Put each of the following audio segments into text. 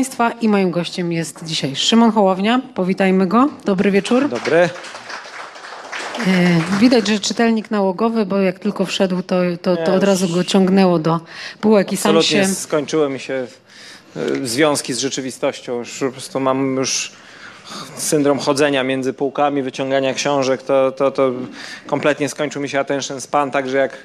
Państwa i moim gościem jest dzisiaj Szymon Hołownia. Powitajmy go. Dobry wieczór. Dobry. E, widać, że czytelnik nałogowy, bo jak tylko wszedł, to, to, to od razu go ciągnęło do półek i sam się... skończyły mi się e, związki z rzeczywistością. Już po prostu mam już syndrom chodzenia między półkami, wyciągania książek. To, to, to kompletnie skończył mi się attention span, także jak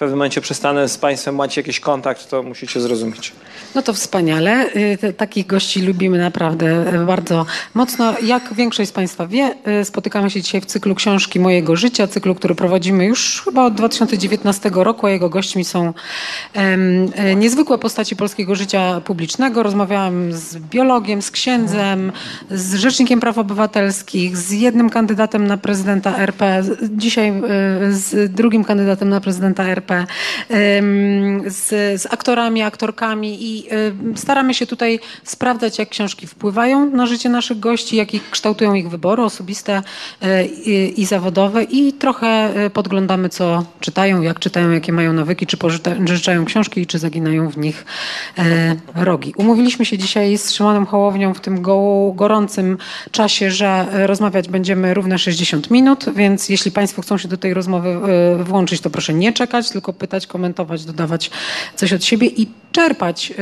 pewnym momencie przestanę z Państwem mać jakiś kontakt, to musicie zrozumieć. No to wspaniale. Y, Takich gości lubimy naprawdę y, bardzo mocno. Jak większość z Państwa wie, y, spotykamy się dzisiaj w cyklu Książki Mojego Życia, cyklu, który prowadzimy już chyba od 2019 roku, a jego gośćmi są niezwykłe postaci polskiego życia publicznego. Rozmawiałam z biologiem, z księdzem, z rzecznikiem praw obywatelskich, z jednym kandydatem na prezydenta RP, dzisiaj z drugim kandydatem na prezydenta RP, em, z, z aktorami, aktorkami i staramy się tutaj sprawdzać, jak książki wpływają na życie naszych gości, jak ich kształtują ich wybory osobiste y, i, i zawodowe i trochę y, podglądamy, co czytają, jak czytają, jakie mają nawyki, czy pożyczają książki, czy zaginają w nich e, rogi. Umówiliśmy się dzisiaj z Szymonem Hołownią w tym go, gorącym czasie, że e, rozmawiać będziemy równe 60 minut, więc jeśli Państwo chcą się do tej rozmowy e, włączyć, to proszę nie czekać, tylko pytać, komentować, dodawać coś od siebie i czerpać e,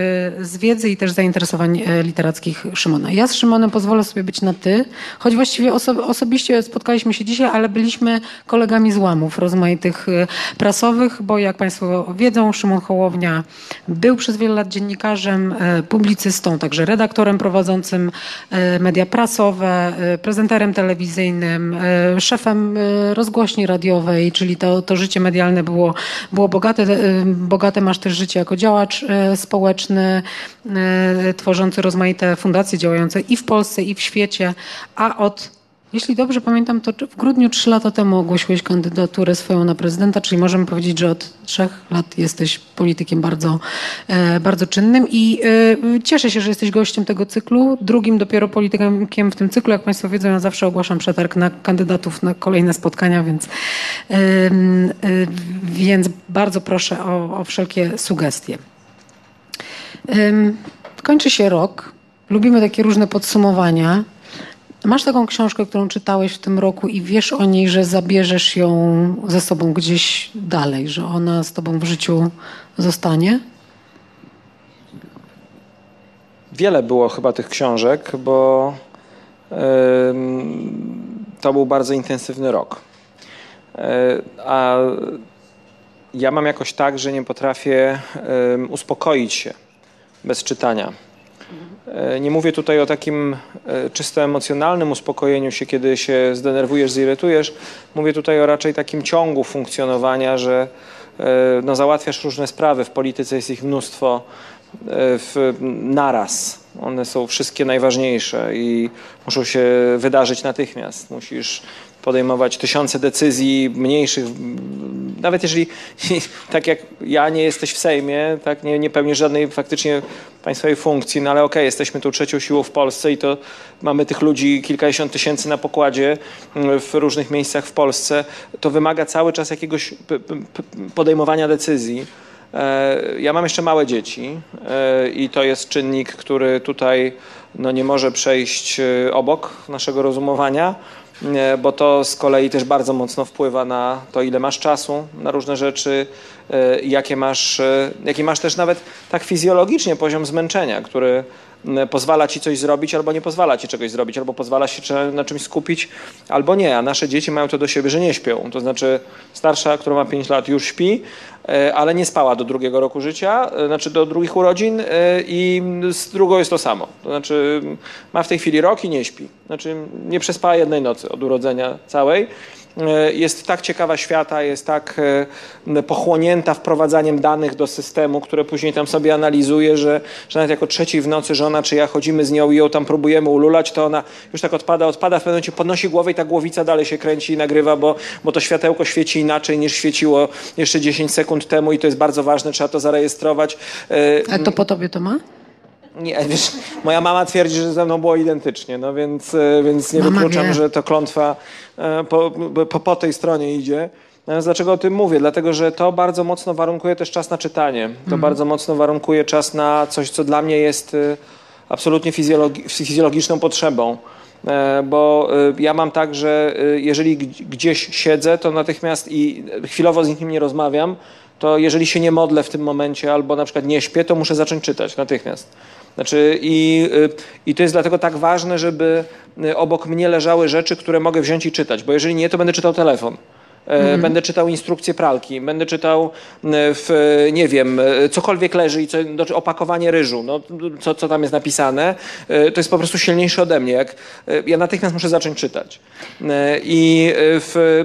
z wiedzy i też zainteresowań e, literackich Szymona. Ja z Szymonem pozwolę sobie być na ty, choć właściwie oso- osobiście spotkaliśmy się dzisiaj, ale byliśmy kolegami z łamów rozmaitych e, prasowych, bo jak Państwo wiedzą, Szymon Hołownia był przez wiele lat dziennikarzem, publicystą, także redaktorem prowadzącym media prasowe, prezenterem telewizyjnym, szefem rozgłośni radiowej, czyli to, to życie medialne było, było bogate. e, Bogate masz też życie jako działacz e, społeczny, e, tworzący rozmaite fundacje działające i w Polsce, i w świecie, a od jeśli dobrze pamiętam, to w grudniu trzy lata temu ogłosiłeś kandydaturę swoją na prezydenta, czyli możemy powiedzieć, że od trzech lat jesteś politykiem bardzo, e, bardzo czynnym i e, cieszę się, że jesteś gościem tego cyklu. Drugim dopiero politykiem w tym cyklu. Jak Państwo wiedzą, ja zawsze ogłaszam przetarg na kandydatów na kolejne spotkania, więc, e, więc bardzo proszę o, o wszelkie sugestie. Kończy się rok. Lubimy takie różne podsumowania. Masz taką książkę, którą czytałeś w tym roku i wiesz o niej, że zabierzesz ją ze sobą gdzieś dalej, że ona z tobą w życiu zostanie? Wiele było chyba tych książek, bo em, to był bardzo intensywny rok. E, A ja mam jakoś tak, że nie potrafię em, uspokoić się bez czytania. E, Nie mówię tutaj o takim e, czysto emocjonalnym uspokojeniu się, kiedy się zdenerwujesz, zirytujesz. Mówię tutaj o raczej takim ciągu funkcjonowania, że e, no, załatwiasz różne sprawy. W polityce jest ich mnóstwo w, naraz. One są wszystkie najważniejsze i muszą się wydarzyć natychmiast. Musisz podejmować tysiące decyzji mniejszych, nawet jeżeli tak jak ja nie jesteś w Sejmie, tak nie, nie pełnisz żadnej faktycznie państwowej funkcji, no ale okej, jesteśmy tu trzecią siłą w Polsce i to mamy tych ludzi kilkadziesiąt tysięcy na pokładzie mm, w różnych miejscach w Polsce, to wymaga cały czas jakiegoś podejmowania decyzji. E, Ja mam jeszcze małe dzieci e, i to jest czynnik, który tutaj no, nie może przejść e, obok naszego rozumowania, bo to z kolei też bardzo mocno wpływa na to, ile masz czasu na różne rzeczy, e, jakie masz, e, jaki masz też nawet tak fizjologicznie poziom zmęczenia, który pozwala ci coś zrobić albo nie pozwala ci czegoś zrobić, albo pozwala się na czymś skupić, albo nie. A nasze dzieci mają to do siebie, że nie śpią. To znaczy starsza, która ma 5 lat już śpi, e, ale nie spała do drugiego roku życia, e, znaczy do drugich urodzin e, i z drugą jest to samo. To znaczy ma w tej chwili rok i nie śpi. Znaczy nie przespała jednej nocy od urodzenia całej. E, jest tak ciekawa świata, jest tak e, pochłonięta wprowadzaniem danych do systemu, które później tam sobie analizuje, że, że nawet jako trzeciej w nocy żona czy ja chodzimy z nią i ją tam próbujemy ululać, to ona już tak odpada, odpada, w pewnym momencie podnosi głowę i ta głowica dalej się kręci i nagrywa, bo, bo to światełko świeci inaczej niż świeciło jeszcze 10 sekund temu i to jest bardzo ważne, trzeba to zarejestrować. A to po tobie to ma? Nie, wiesz, moja mama twierdzi, że ze mną było identycznie, no więc, e, więc nie Mama wykluczam, wie. że to klątwa e, po, po, po tej stronie idzie. Natomiast dlaczego o tym mówię? Dlatego, że to bardzo mocno warunkuje też czas na czytanie. To bardzo mocno warunkuje czas na coś, co dla mnie jest e, absolutnie fizjologi fizjologiczną potrzebą. E, Bo e, ja mam tak, że e, jeżeli gdzieś siedzę, to natychmiast i chwilowo z nikim nie rozmawiam, to jeżeli się nie modlę w tym momencie albo na przykład nie śpię, to muszę zacząć czytać natychmiast. Znaczy i, y, i to jest dlatego tak ważne, żeby y, obok mnie leżały rzeczy, które mogę wziąć i czytać, bo jeżeli nie, to będę czytał telefon. E, Będę czytał instrukcję pralki, będę czytał e, w, nie wiem, e, cokolwiek leży i co, opakowanie ryżu, no, co, co tam jest napisane, to jest po prostu silniejsze ode mnie. Jak, ja natychmiast muszę zacząć czytać. I w,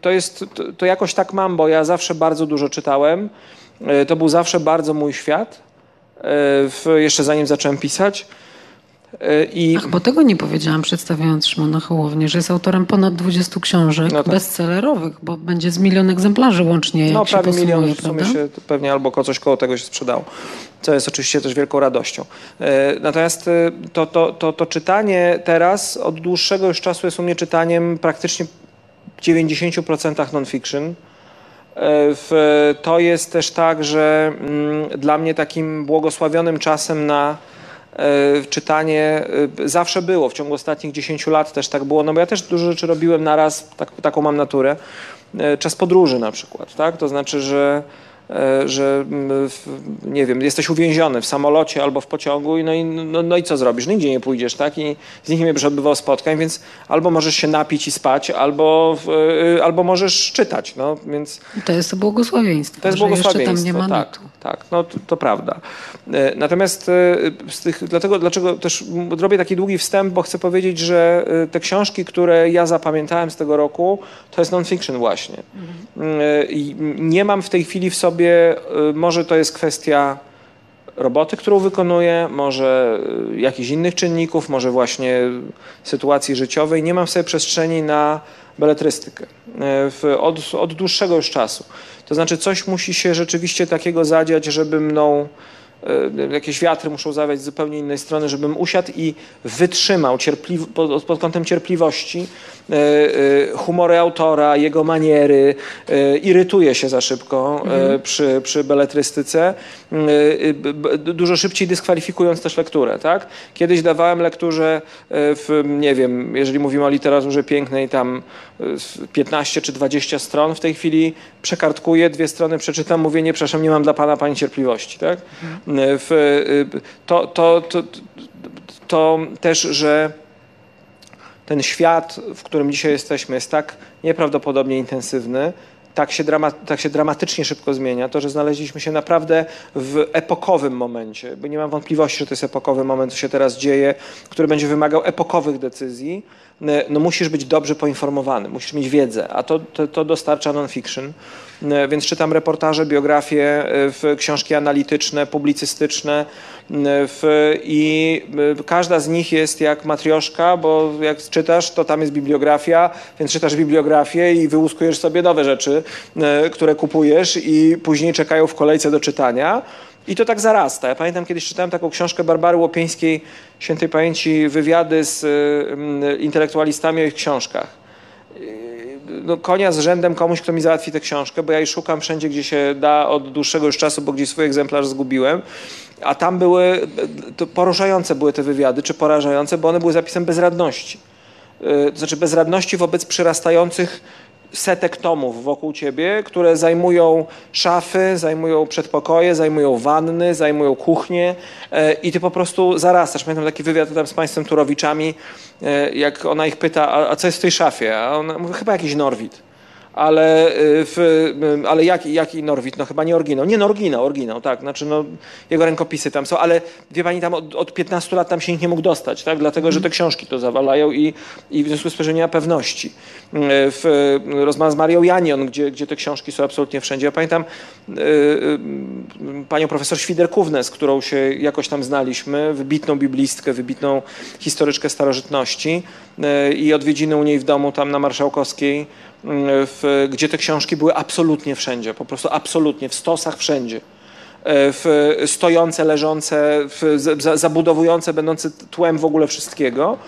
to, jest, to, to jakoś tak mam, bo ja zawsze bardzo dużo czytałem. To był zawsze bardzo mój świat, w, jeszcze zanim zacząłem pisać. E, I Ach, bo tego nie powiedziałam przedstawiając Szymona Hołownię, że jest autorem ponad 20 książek No tak. bestsellerowych, bo będzie z milion egzemplarzy łącznie, No, prawie milion w sumie się pewnie albo coś koło tego się sprzedało, co jest oczywiście też wielką radością. E, Natomiast e, to, to, to, to czytanie teraz od dłuższego już czasu jest u mnie czytaniem praktycznie w 90% non-fiction. W, to jest też tak, że mm, dla mnie takim błogosławionym czasem na czytanie e, zawsze było. W ciągu ostatnich 10 lat też tak było, no bo ja też dużo rzeczy robiłem naraz, tak, taką mam naturę. E, Czas podróży na przykład, tak? To znaczy, że e, że mm, nie wiem, jesteś uwięziony w samolocie albo w pociągu i no, i no, no i co zrobisz? Nigdzie nie pójdziesz, tak? I z nikim nie będziesz odbywał spotkań, więc albo możesz się napić i spać, albo, y, albo możesz czytać, no, więc To jest to błogosławieństwo, to jest błogosławieństwo. tam nie ma tak, nutu. tak, no to, to prawda. E, Natomiast e, z tych, dlatego, dlaczego też robię taki długi wstęp, bo chcę powiedzieć, że e, te książki, które ja zapamiętałem z tego roku, to jest non-fiction właśnie. E, I nie mam w tej chwili w sobie, e, może to jest kwestia roboty, którą wykonuję, może y, jakichś innych czynników, może właśnie sytuacji życiowej. Nie mam w sobie przestrzeni na beletrystykę y, w, od, od dłuższego już czasu. To znaczy coś musi się rzeczywiście takiego zadziać, żeby mną y, jakieś wiatry muszą zawiać z zupełnie innej strony, żebym usiadł i wytrzymał cierpliw- pod, pod kątem cierpliwości y, y, humory autora, jego maniery, irytuje się za szybko y, przy, przy beletrystyce, dużo szybciej dyskwalifikując też lekturę. Tak? Kiedyś dawałem lekturze w, nie wiem, jeżeli mówimy o literaturze pięknej, tam 15 czy 20 stron, w tej chwili przekartkuję, dwie strony przeczytam, mówię, nie, przepraszam, nie mam dla pana pani cierpliwości. Tak? W, to, to, to, to też, że ten świat, w którym dzisiaj jesteśmy, jest tak nieprawdopodobnie intensywny, tak się, drama, tak się dramatycznie szybko zmienia, to, że znaleźliśmy się naprawdę w epokowym momencie, bo nie mam wątpliwości, że to jest epokowy moment, co się teraz dzieje, który będzie wymagał epokowych decyzji, no musisz być dobrze poinformowany, musisz mieć wiedzę, a to, to, to dostarcza non-fiction. Więc czytam reportaże, biografie, w książki analityczne, publicystyczne w, i każda z nich jest jak matrioszka, bo jak czytasz, to tam jest bibliografia, więc czytasz bibliografię i wyłuskujesz sobie nowe rzeczy, które kupujesz i później czekają w kolejce do czytania. I to tak zarasta. Ja pamiętam kiedyś czytałem taką książkę Barbary Łopieńskiej, świętej pamięci, wywiady z y, intelektualistami o ich książkach. No, konia z rzędem komuś, kto mi załatwi tę książkę, bo ja jej szukam wszędzie, gdzie się da od dłuższego już czasu, bo gdzieś swój egzemplarz zgubiłem. A tam były, to poruszające były te wywiady, czy porażające, bo one były zapisem bezradności. To znaczy bezradności wobec przyrastających setek tomów wokół ciebie, które zajmują szafy, zajmują przedpokoje, zajmują wanny, zajmują kuchnię e, i ty po prostu zarastasz. Pamiętam taki wywiad tam z państwem Turowiczami, e, jak ona ich pyta, a, co jest w tej szafie? A ona mówi, chyba jakiś Norwid. Ale, y, w, y, ale jaki, jaki Norwid? No chyba nie oryginał. Nie, no oryginał, oryginał, tak. Znaczy no, jego rękopisy tam są, ale wie pani, tam od, od 15 lat tam się nikt nie mógł dostać, tak? Dlatego, że te książki to zawalają i, i w związku z tym, że nie ma pewności. Y, w, rozmawiam z Marią Janion, gdzie, gdzie te książki są absolutnie wszędzie. Ja pamiętam y, y, panią profesor Świderkównę, z którą się jakoś tam znaliśmy, wybitną biblistkę, wybitną historyczkę starożytności i odwiedziny u niej w domu tam na Marszałkowskiej w, gdzie te książki były absolutnie wszędzie, po prostu absolutnie, w stosach wszędzie. E, w, stojące, leżące, w, zabudowujące, będące tłem w ogóle wszystkiego.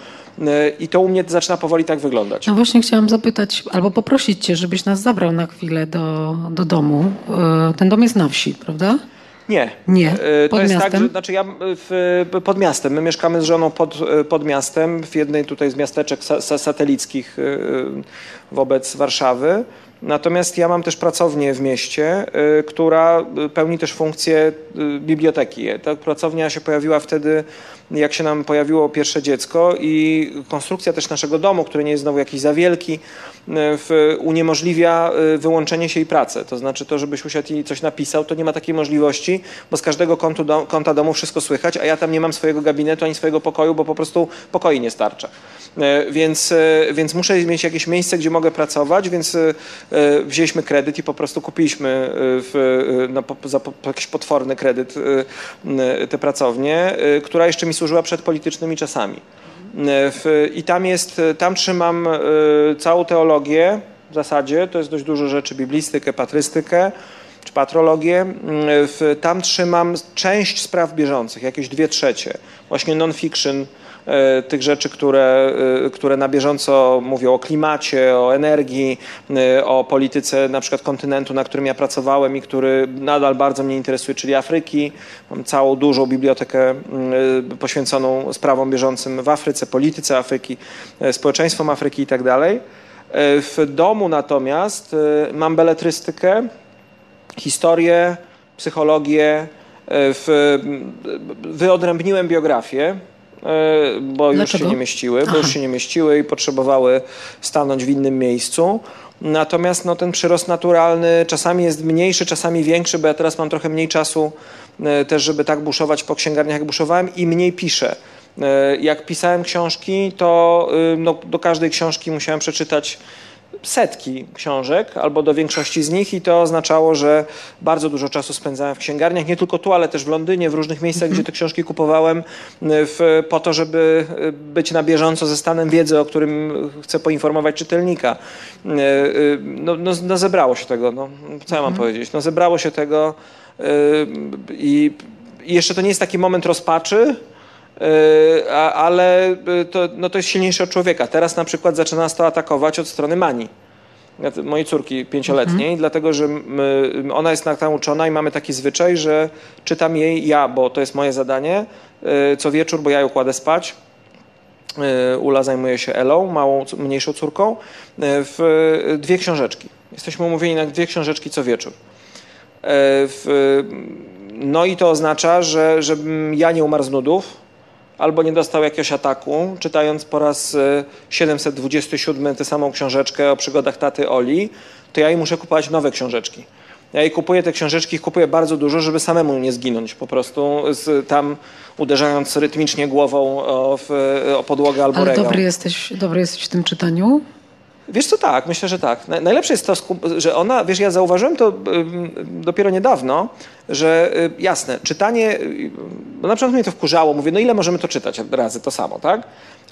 E, I to u mnie zaczyna powoli tak wyglądać. No właśnie chciałam zapytać, albo poprosić cię, żebyś nas zabrał na chwilę do, do domu. E, ten dom jest na wsi, prawda? Nie. Nie. Pod to jest miastem? tak, że znaczy ja w, pod miastem. My mieszkamy z żoną pod, pod miastem, w jednej tutaj z miasteczek sa, satelickich wobec Warszawy. Natomiast ja mam też pracownię w mieście, y, która pełni też funkcję y, biblioteki. Ta pracownia się pojawiła wtedy, jak się nam pojawiło pierwsze dziecko i konstrukcja też naszego domu, który nie jest znowu jakiś za wielki, y, uniemożliwia wyłączenie się i pracę. To znaczy to, żebyś usiadł i coś napisał, to nie ma takiej możliwości, bo z każdego kątu do, kąta domu wszystko słychać, a ja tam nie mam swojego gabinetu ani swojego pokoju, bo po prostu pokoi nie starcza. Więc, więc muszę mieć jakieś miejsce, gdzie mogę pracować, więc wzięliśmy kredyt i po prostu kupiliśmy e, w, e, za jakiś potworny kredyt tę pracownię, która jeszcze mi służyła przed politycznymi czasami. W, I tam jest, tam trzymam całą teologię w zasadzie, to jest dość dużo rzeczy, biblistykę, patrystykę, czy patrologię. W, tam trzymam część spraw bieżących, jakieś dwie trzecie, właśnie non-fiction, E, tych rzeczy, które, e, które na bieżąco mówią o klimacie, o energii, e, o polityce na przykład kontynentu, na którym ja pracowałem i który nadal bardzo mnie interesuje, czyli Afryki. Mam całą dużą bibliotekę poświęconą sprawom bieżącym w Afryce, polityce Afryki, społeczeństwom Afryki i tak. W domu natomiast mam beletrystykę, historię, psychologię, w, wyodrębniłem biografię, E, bo już Dlaczego? się nie mieściły, bo już się nie mieściły i potrzebowały stanąć w innym miejscu. Natomiast no, ten przyrost naturalny czasami jest mniejszy, czasami większy, bo ja teraz mam trochę mniej czasu e, też, żeby tak buszować po księgarniach, jak buszowałem i mniej piszę. E, jak pisałem książki, to no, do każdej książki musiałem przeczytać setki książek, albo do większości z nich i to oznaczało, że bardzo dużo czasu spędzałem w księgarniach, nie tylko tu, ale też w Londynie, w różnych miejscach, gdzie te książki kupowałem e, w, po to, żeby e, być na bieżąco ze stanem wiedzy, o którym chcę poinformować czytelnika. E, no, no, no zebrało się tego, no, co ja mam mhm. powiedzieć, no zebrało się tego i, jeszcze to nie jest taki moment rozpaczy, E, ale e, to, no to jest silniejsze od człowieka. Teraz na przykład zaczyna nas to atakować od strony Mani mojej córki pięcioletniej, mhm. dlatego że my, ona jest nauczona i mamy taki zwyczaj, że czytam jej ja, bo to jest moje zadanie, e, co wieczór, bo ja ją kładę spać. Ula zajmuje się Elą, małą, mniejszą córką, w dwie książeczki. Jesteśmy umówieni na dwie książeczki co wieczór. W, no i to oznacza, że żebym ja nie umarł z nudów, albo nie dostał jakiegoś ataku, czytając po raz 727 e, tę samą książeczkę o przygodach taty Oli, to ja jej muszę kupować nowe książeczki. Ja jej kupuję te książeczki, kupuję bardzo dużo, żeby samemu nie zginąć, po prostu z, tam uderzając rytmicznie głową o, w, o podłogę albo Ale regał. dobry jesteś, dobry jesteś w tym czytaniu? Wiesz co, tak, myślę, że tak. Najlepsze jest to, że ona, wiesz, ja zauważyłem to dopiero niedawno, że y, jasne, czytanie, bo na przykład mnie to wkurzało, mówię, no ile możemy to czytać razy, to samo, tak?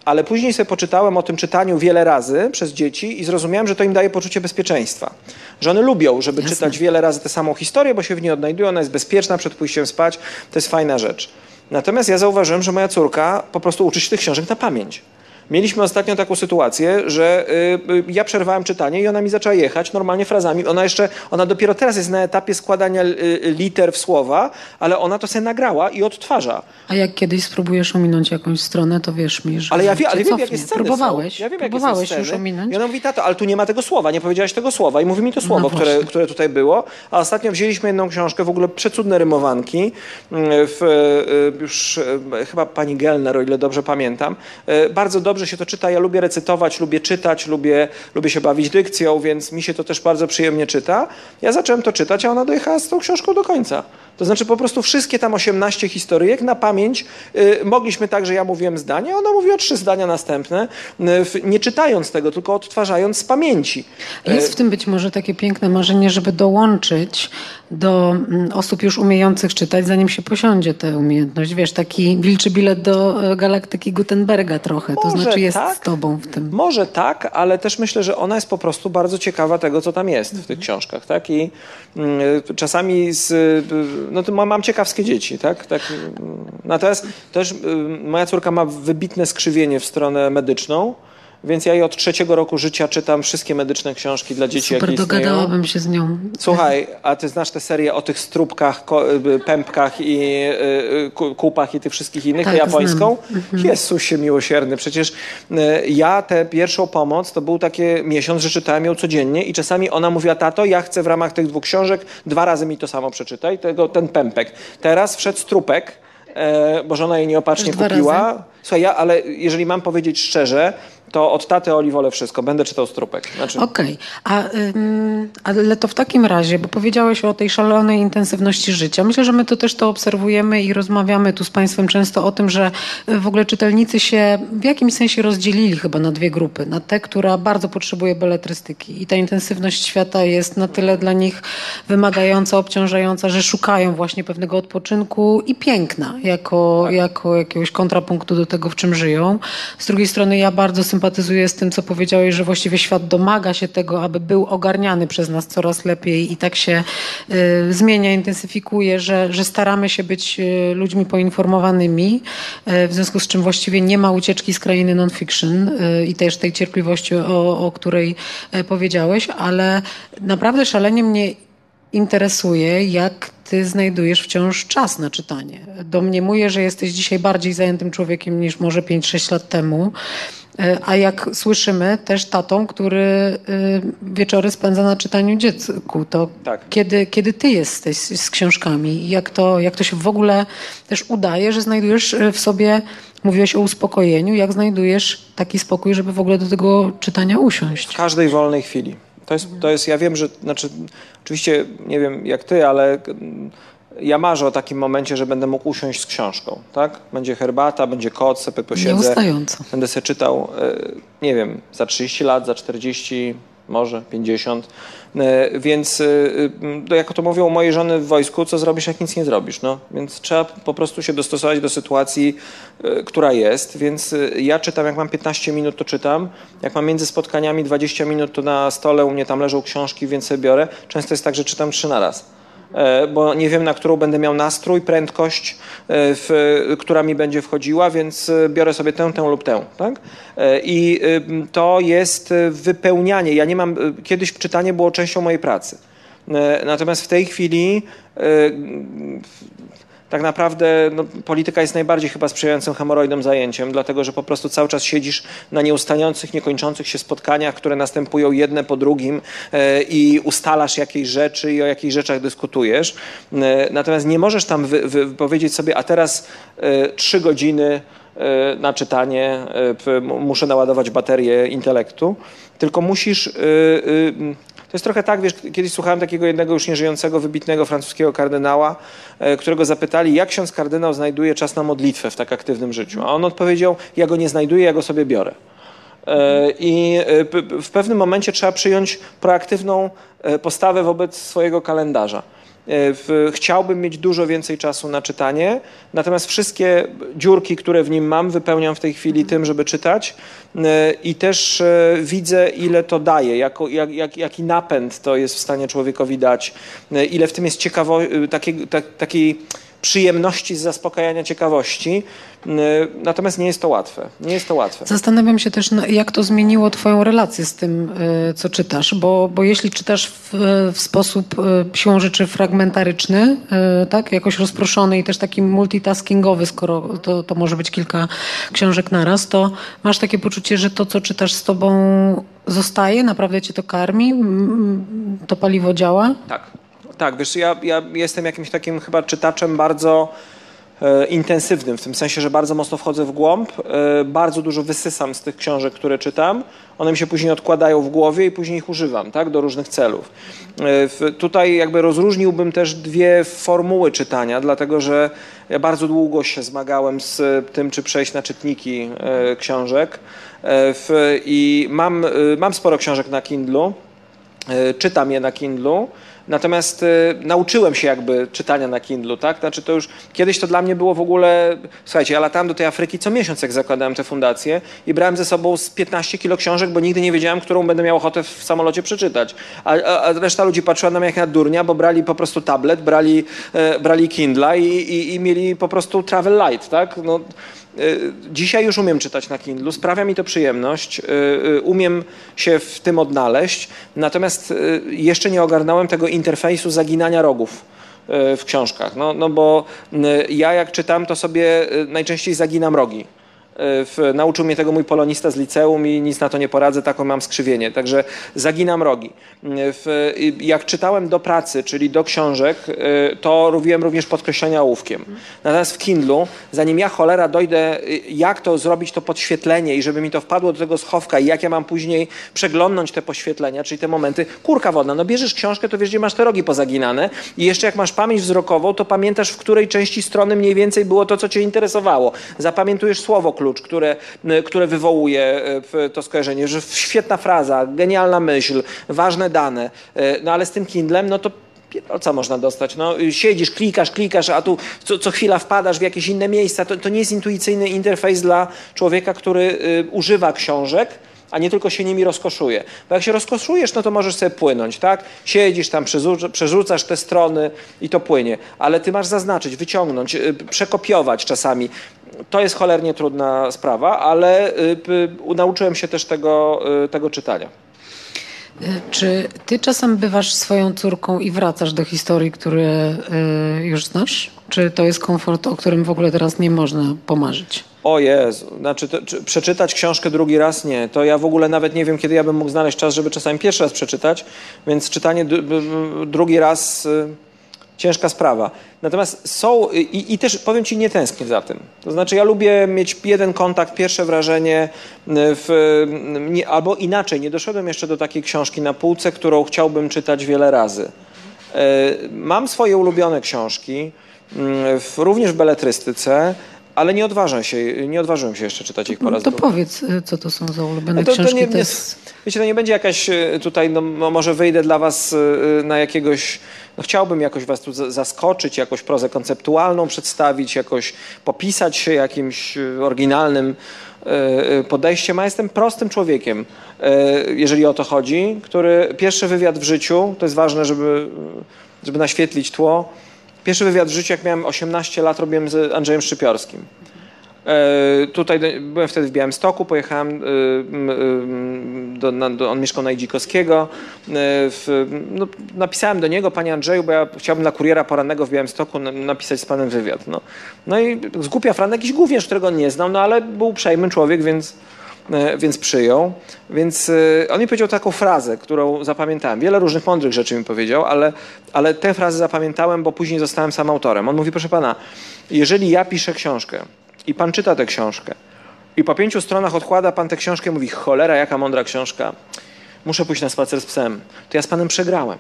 Ale później sobie poczytałem o tym czytaniu wiele razy przez dzieci i zrozumiałem, że to im daje poczucie bezpieczeństwa. Że one lubią, żeby jasne. czytać wiele razy tę samą historię, bo się w niej odnajdują, ona jest bezpieczna przed pójściem spać, to jest fajna rzecz. Natomiast ja zauważyłem, że moja córka po prostu uczy się tych książek na pamięć. Mieliśmy ostatnio taką sytuację, że y, y, ja przerwałem czytanie i ona mi zaczęła jechać normalnie frazami. Ona jeszcze, ona dopiero teraz jest na etapie składania y, liter w słowa, ale ona to sobie nagrała i odtwarza. A jak kiedyś spróbujesz ominąć jakąś stronę, to wiesz mi, że Ale ja, wie, ale wiem, jakie sceny Próbowałeś, są. Ja wiem, próbowałeś już ominąć. I ona mówi, tato, ale tu nie ma tego słowa, nie powiedziałaś tego słowa. I mówi mi to słowo, no które, które tutaj było. A ostatnio wzięliśmy jedną książkę, w ogóle przecudne rymowanki, w, już chyba pani Gelner, o ile dobrze pamiętam. Bardzo dobrze dobrze się to czyta. Ja lubię recytować, lubię czytać, lubię, lubię się bawić dykcją, więc mi się to też bardzo przyjemnie czyta. Ja zacząłem to czytać, a ona dojechała z tą książką do końca. To znaczy po prostu wszystkie tam 18 historyjek na pamięć y, mogliśmy tak, że ja mówiłem zdanie, ona mówiła trzy zdania następne, y, nie czytając tego, tylko odtwarzając z pamięci. Jest w tym być może takie piękne marzenie, żeby dołączyć do mm, osób już umiejących czytać, zanim się posiądzie tę umiejętność. Wiesz, taki wilczy bilet do e, galaktyki Gutenberga trochę, to Może znaczy jest tak. z tobą w tym. Może tak, ale też myślę, że ona jest po prostu bardzo ciekawa tego, co tam jest w tych książkach, tak? I mm, czasami z, y, no to mam, ciekawskie dzieci, tak? tak? mm, Natomiast też y, moja córka ma wybitne skrzywienie w stronę medyczną, więc ja jej od trzeciego roku życia czytam wszystkie medyczne książki dla dzieci, Super, jakie istnieją. dogadałabym się z nią. Słuchaj, a ty znasz tę serię o tych strupkach, y, pępkach i y, y, ku- kupach i tych wszystkich innych, Tak, japońską? znam. Jezusie miłosierny, przecież ja tę pierwszą pomoc, to był taki miesiąc, że czytałem ją codziennie i czasami ona mówiła, tato, ja chcę w ramach tych dwóch książek, dwa razy mi to samo przeczytaj, tego, ten pępek. Teraz wszedł strupek, e, bo żona jej nieopatrznie kupiła. razy? Słuchaj, ja, ale jeżeli mam powiedzieć szczerze, to od taty Oli wolę wszystko, będę czytał strupek. Znaczy, Okej, ym, ale to w takim razie, bo powiedziałeś o tej szalonej intensywności życia. Myślę, że my to też to obserwujemy i rozmawiamy tu z Państwem często o tym, że y, w ogóle czytelnicy się w jakimś sensie rozdzielili chyba na dwie grupy. Na tę, która bardzo potrzebuje beletrystyki i ta intensywność świata jest na tyle dla nich wymagająca, obciążająca, że szukają właśnie pewnego odpoczynku i piękna jako, jako jakiegoś kontrapunktu do tego, w czym żyją. Z drugiej strony ja bardzo sympatyzuję z tym, co powiedziałeś, że właściwie świat domaga się tego, aby był ogarniany przez nas coraz lepiej i tak się y, zmienia, intensyfikuje, że, że staramy się być y, ludźmi poinformowanymi, y, w związku z czym właściwie nie ma ucieczki z krainy non-fiction y, i też tej cierpliwości, o, o której y, powiedziałeś, ale naprawdę szalenie mnie interesuje, jak ty znajdujesz wciąż czas na czytanie. Domniemuję, że jesteś dzisiaj bardziej zajętym człowiekiem niż może 5-6 lat temu. E, A jak słyszymy, też tatą, który y, wieczory spędza na czytaniu dziecku, to Tak. kiedy, kiedy ty jesteś z, książkami, jak to, jak to się w ogóle też udaje, że znajdujesz y, w sobie, mówiłeś o uspokojeniu, jak znajdujesz taki spokój, żeby w ogóle do tego czytania usiąść? W każdej wolnej chwili. To jest, to jest ja wiem, że, znaczy, oczywiście nie wiem jak ty, ale ja marzę o takim momencie, że będę mógł usiąść z książką, tak? Będzie herbata, będzie kot, sobie posiedzę. Nieustająco. Będę sobie czytał, e, nie wiem, za 30 lat, za 40, może 50. E, Więc, e, jak to mówią moje żony w wojsku, co zrobisz, jak nic nie zrobisz. No? Więc trzeba po prostu się dostosować do sytuacji, która jest. Więc ja czytam, jak mam 15 minut, to czytam. Jak mam między spotkaniami 20 minut, to na stole u mnie tam leżą książki, więc sobie biorę. Często jest tak, że czytam trzy na raz bo nie wiem, na którą będę miał nastrój, prędkość, e, w, która mi będzie wchodziła, więc e, biorę sobie tę, tę lub tę. Tak? E, I to jest e, wypełnianie. Ja nie mam, e, kiedyś czytanie było częścią mojej pracy. E, Natomiast w tej chwili e, tak naprawdę no, polityka jest najbardziej chyba sprzyjającym hemoroidom zajęciem, dlatego że po prostu cały czas siedzisz na nieustających, niekończących się spotkaniach, które następują jedne po drugim e, i ustalasz jakieś rzeczy i o jakichś rzeczach dyskutujesz. E, natomiast nie możesz tam wy, wy, powiedzieć sobie, a teraz e, trzy godziny na czytanie, e, muszę naładować baterię intelektu, tylko musisz. e, e, To jest trochę tak, wiesz, kiedyś słuchałem takiego jednego już nieżyjącego, wybitnego francuskiego kardynała, e, którego zapytali, jak ksiądz kardynał znajduje czas na modlitwę w tak aktywnym życiu. A on odpowiedział, ja go nie znajduję, ja go sobie biorę. E, I e, w pewnym momencie trzeba przyjąć proaktywną e, postawę wobec swojego kalendarza. E, w- Chciałbym mieć dużo więcej czasu na czytanie, natomiast wszystkie dziurki, które w nim mam, wypełniam w tej chwili tym, żeby czytać. E, i też e, widzę, ile to daje, jak, jak, jaki napęd to jest w stanie człowiekowi dać, ile w tym jest ciekawo, takiej przyjemności z zaspokajania ciekawości. E, Natomiast nie jest to łatwe. Nie jest to łatwe. Zastanawiam się też, na- jak to zmieniło Twoją relację z tym, y, co czytasz, bo, bo jeśli czytasz w, w sposób y, siłą rzeczy fragmentaryczny, y, tak, jakoś rozproszony i też taki multitaskingowy, skoro to, to może być kilka książek naraz, to masz takie poczucie, że to, co czytasz z Tobą zostaje, naprawdę Cię to karmi, to paliwo działa? Tak, tak, wiesz, ja, ja jestem jakimś takim chyba czytaczem bardzo e, intensywnym, w tym sensie, że bardzo mocno wchodzę w głąb, e, bardzo dużo wysysam z tych książek, które czytam. One mi się później odkładają w głowie i później ich używam tak, do różnych celów. E, tutaj jakby rozróżniłbym też dwie formuły czytania, dlatego że ja bardzo długo się zmagałem z tym, czy przejść na czytniki książek i mam, mam sporo książek na Kindlu, czytam je na Kindlu, Natomiast y, nauczyłem się jakby czytania na Kindlu, tak? Znaczy to już kiedyś to dla mnie było w ogóle, słuchajcie, ja latałem do tej Afryki co miesiąc, jak zakładałem tę fundację i brałem ze sobą z 15 kilo książek, bo nigdy nie wiedziałem, którą będę miał ochotę w samolocie przeczytać. A, a, a reszta ludzi patrzyła na mnie jak na durnia, bo brali po prostu tablet, brali, e, brali Kindla i, i, i mieli po prostu travel light, tak? No, dzisiaj już umiem czytać na Kindle, sprawia mi to przyjemność, y, y, umiem się w tym odnaleźć, natomiast jeszcze nie ogarnąłem tego interfejsu zaginania rogów w książkach. No, no bo ja jak czytam, to sobie najczęściej zaginam rogi. E, w, nauczył mnie tego mój polonista z liceum i nic na to nie poradzę, taką mam skrzywienie. Także zaginam rogi. E, w, jak czytałem do pracy, czyli do książek, e, to robiłem również podkreślenia ołówkiem. Natomiast w Kindlu, zanim ja cholera dojdę, jak to zrobić to podświetlenie i żeby mi to wpadło do tego schowka i jak ja mam później przeglądnąć te poświetlenia, czyli te momenty, kurka wodna, no bierzesz książkę, to wiesz, gdzie masz te rogi pozaginane i jeszcze jak masz pamięć wzrokową, to pamiętasz, w której części strony mniej więcej było to, co cię interesowało. Zapamiętujesz słowo klucz, które, które wywołuje e, to skojarzenie, że świetna fraza, genialna myśl, ważne dane, e, no ale z tym Kindlem, no to co można dostać? No, siedzisz, klikasz, klikasz, a tu co, co chwila wpadasz w jakieś inne miejsca. To, to nie jest intuicyjny interfejs dla człowieka, który y, używa książek, a nie tylko się nimi rozkoszuje. Bo jak się rozkoszujesz, no to możesz sobie płynąć, tak? Siedzisz tam, przerzucasz te strony i to płynie. Ale ty masz zaznaczyć, wyciągnąć, y, przekopiować czasami. To jest cholernie trudna sprawa, ale y, nauczyłem się też tego, y, tego czytania. Czy ty czasem bywasz swoją córką i wracasz do historii, które już znasz? Czy to jest komfort, o którym w ogóle teraz nie można pomarzyć? O Jezu, znaczy to, czy, przeczytać książkę drugi raz nie. To ja w ogóle nawet nie wiem, kiedy ja bym mógł znaleźć czas, żeby czasami pierwszy raz przeczytać, więc czytanie drugi raz y, ciężka sprawa. Natomiast są i, i, też powiem Ci, nie tęsknię za tym. To znaczy ja lubię mieć jeden kontakt, pierwsze wrażenie y, w, nie, albo inaczej, nie doszedłem jeszcze do takiej książki na półce, którą chciałbym czytać wiele razy. Y, mam swoje ulubione książki, również w beletrystyce, ale nie odważam się, nie odważyłem się jeszcze czytać ich po raz no To drugi. powiedz, y, co to są za ulubione to, książki. To nie, nie, wiecie, to nie będzie jakaś y, tutaj, no, może wyjdę dla was y, na jakiegoś, no chciałbym jakoś was tu zaskoczyć, jakoś prozę konceptualną przedstawić, jakoś popisać się jakimś oryginalnym podejściem, a jestem prostym człowiekiem, jeżeli o to chodzi, który pierwszy wywiad w życiu, to jest ważne, żeby, żeby naświetlić tło, Pierwszy wywiad w życiu, jak miałem 18 lat, robiłem z Andrzejem Szczypiorskim. E, tutaj byłem wtedy w Białymstoku, pojechałem, e, do, na, do, on mieszkał na Idzikowskiego. E, w, no, napisałem do niego, panie Andrzeju, bo ja chciałbym dla kuriera porannego w Białymstoku napisać z panem wywiad. No, no i zgłupia Fran, jakiś gówniarz, którego nie znał, no ale był uprzejmy człowiek, więc E, więc przyjął. Więc e, on mi powiedział taką frazę, którą zapamiętałem. Wiele różnych mądrych rzeczy mi powiedział, ale, ale tę frazę zapamiętałem, bo później zostałem sam autorem. On mówi, proszę pana, jeżeli ja piszę książkę i pan czyta tę książkę i po pięciu stronach odkłada pan tę książkę i mówi, cholera, jaka mądra książka, muszę pójść na spacer z psem, to ja z panem przegrałem.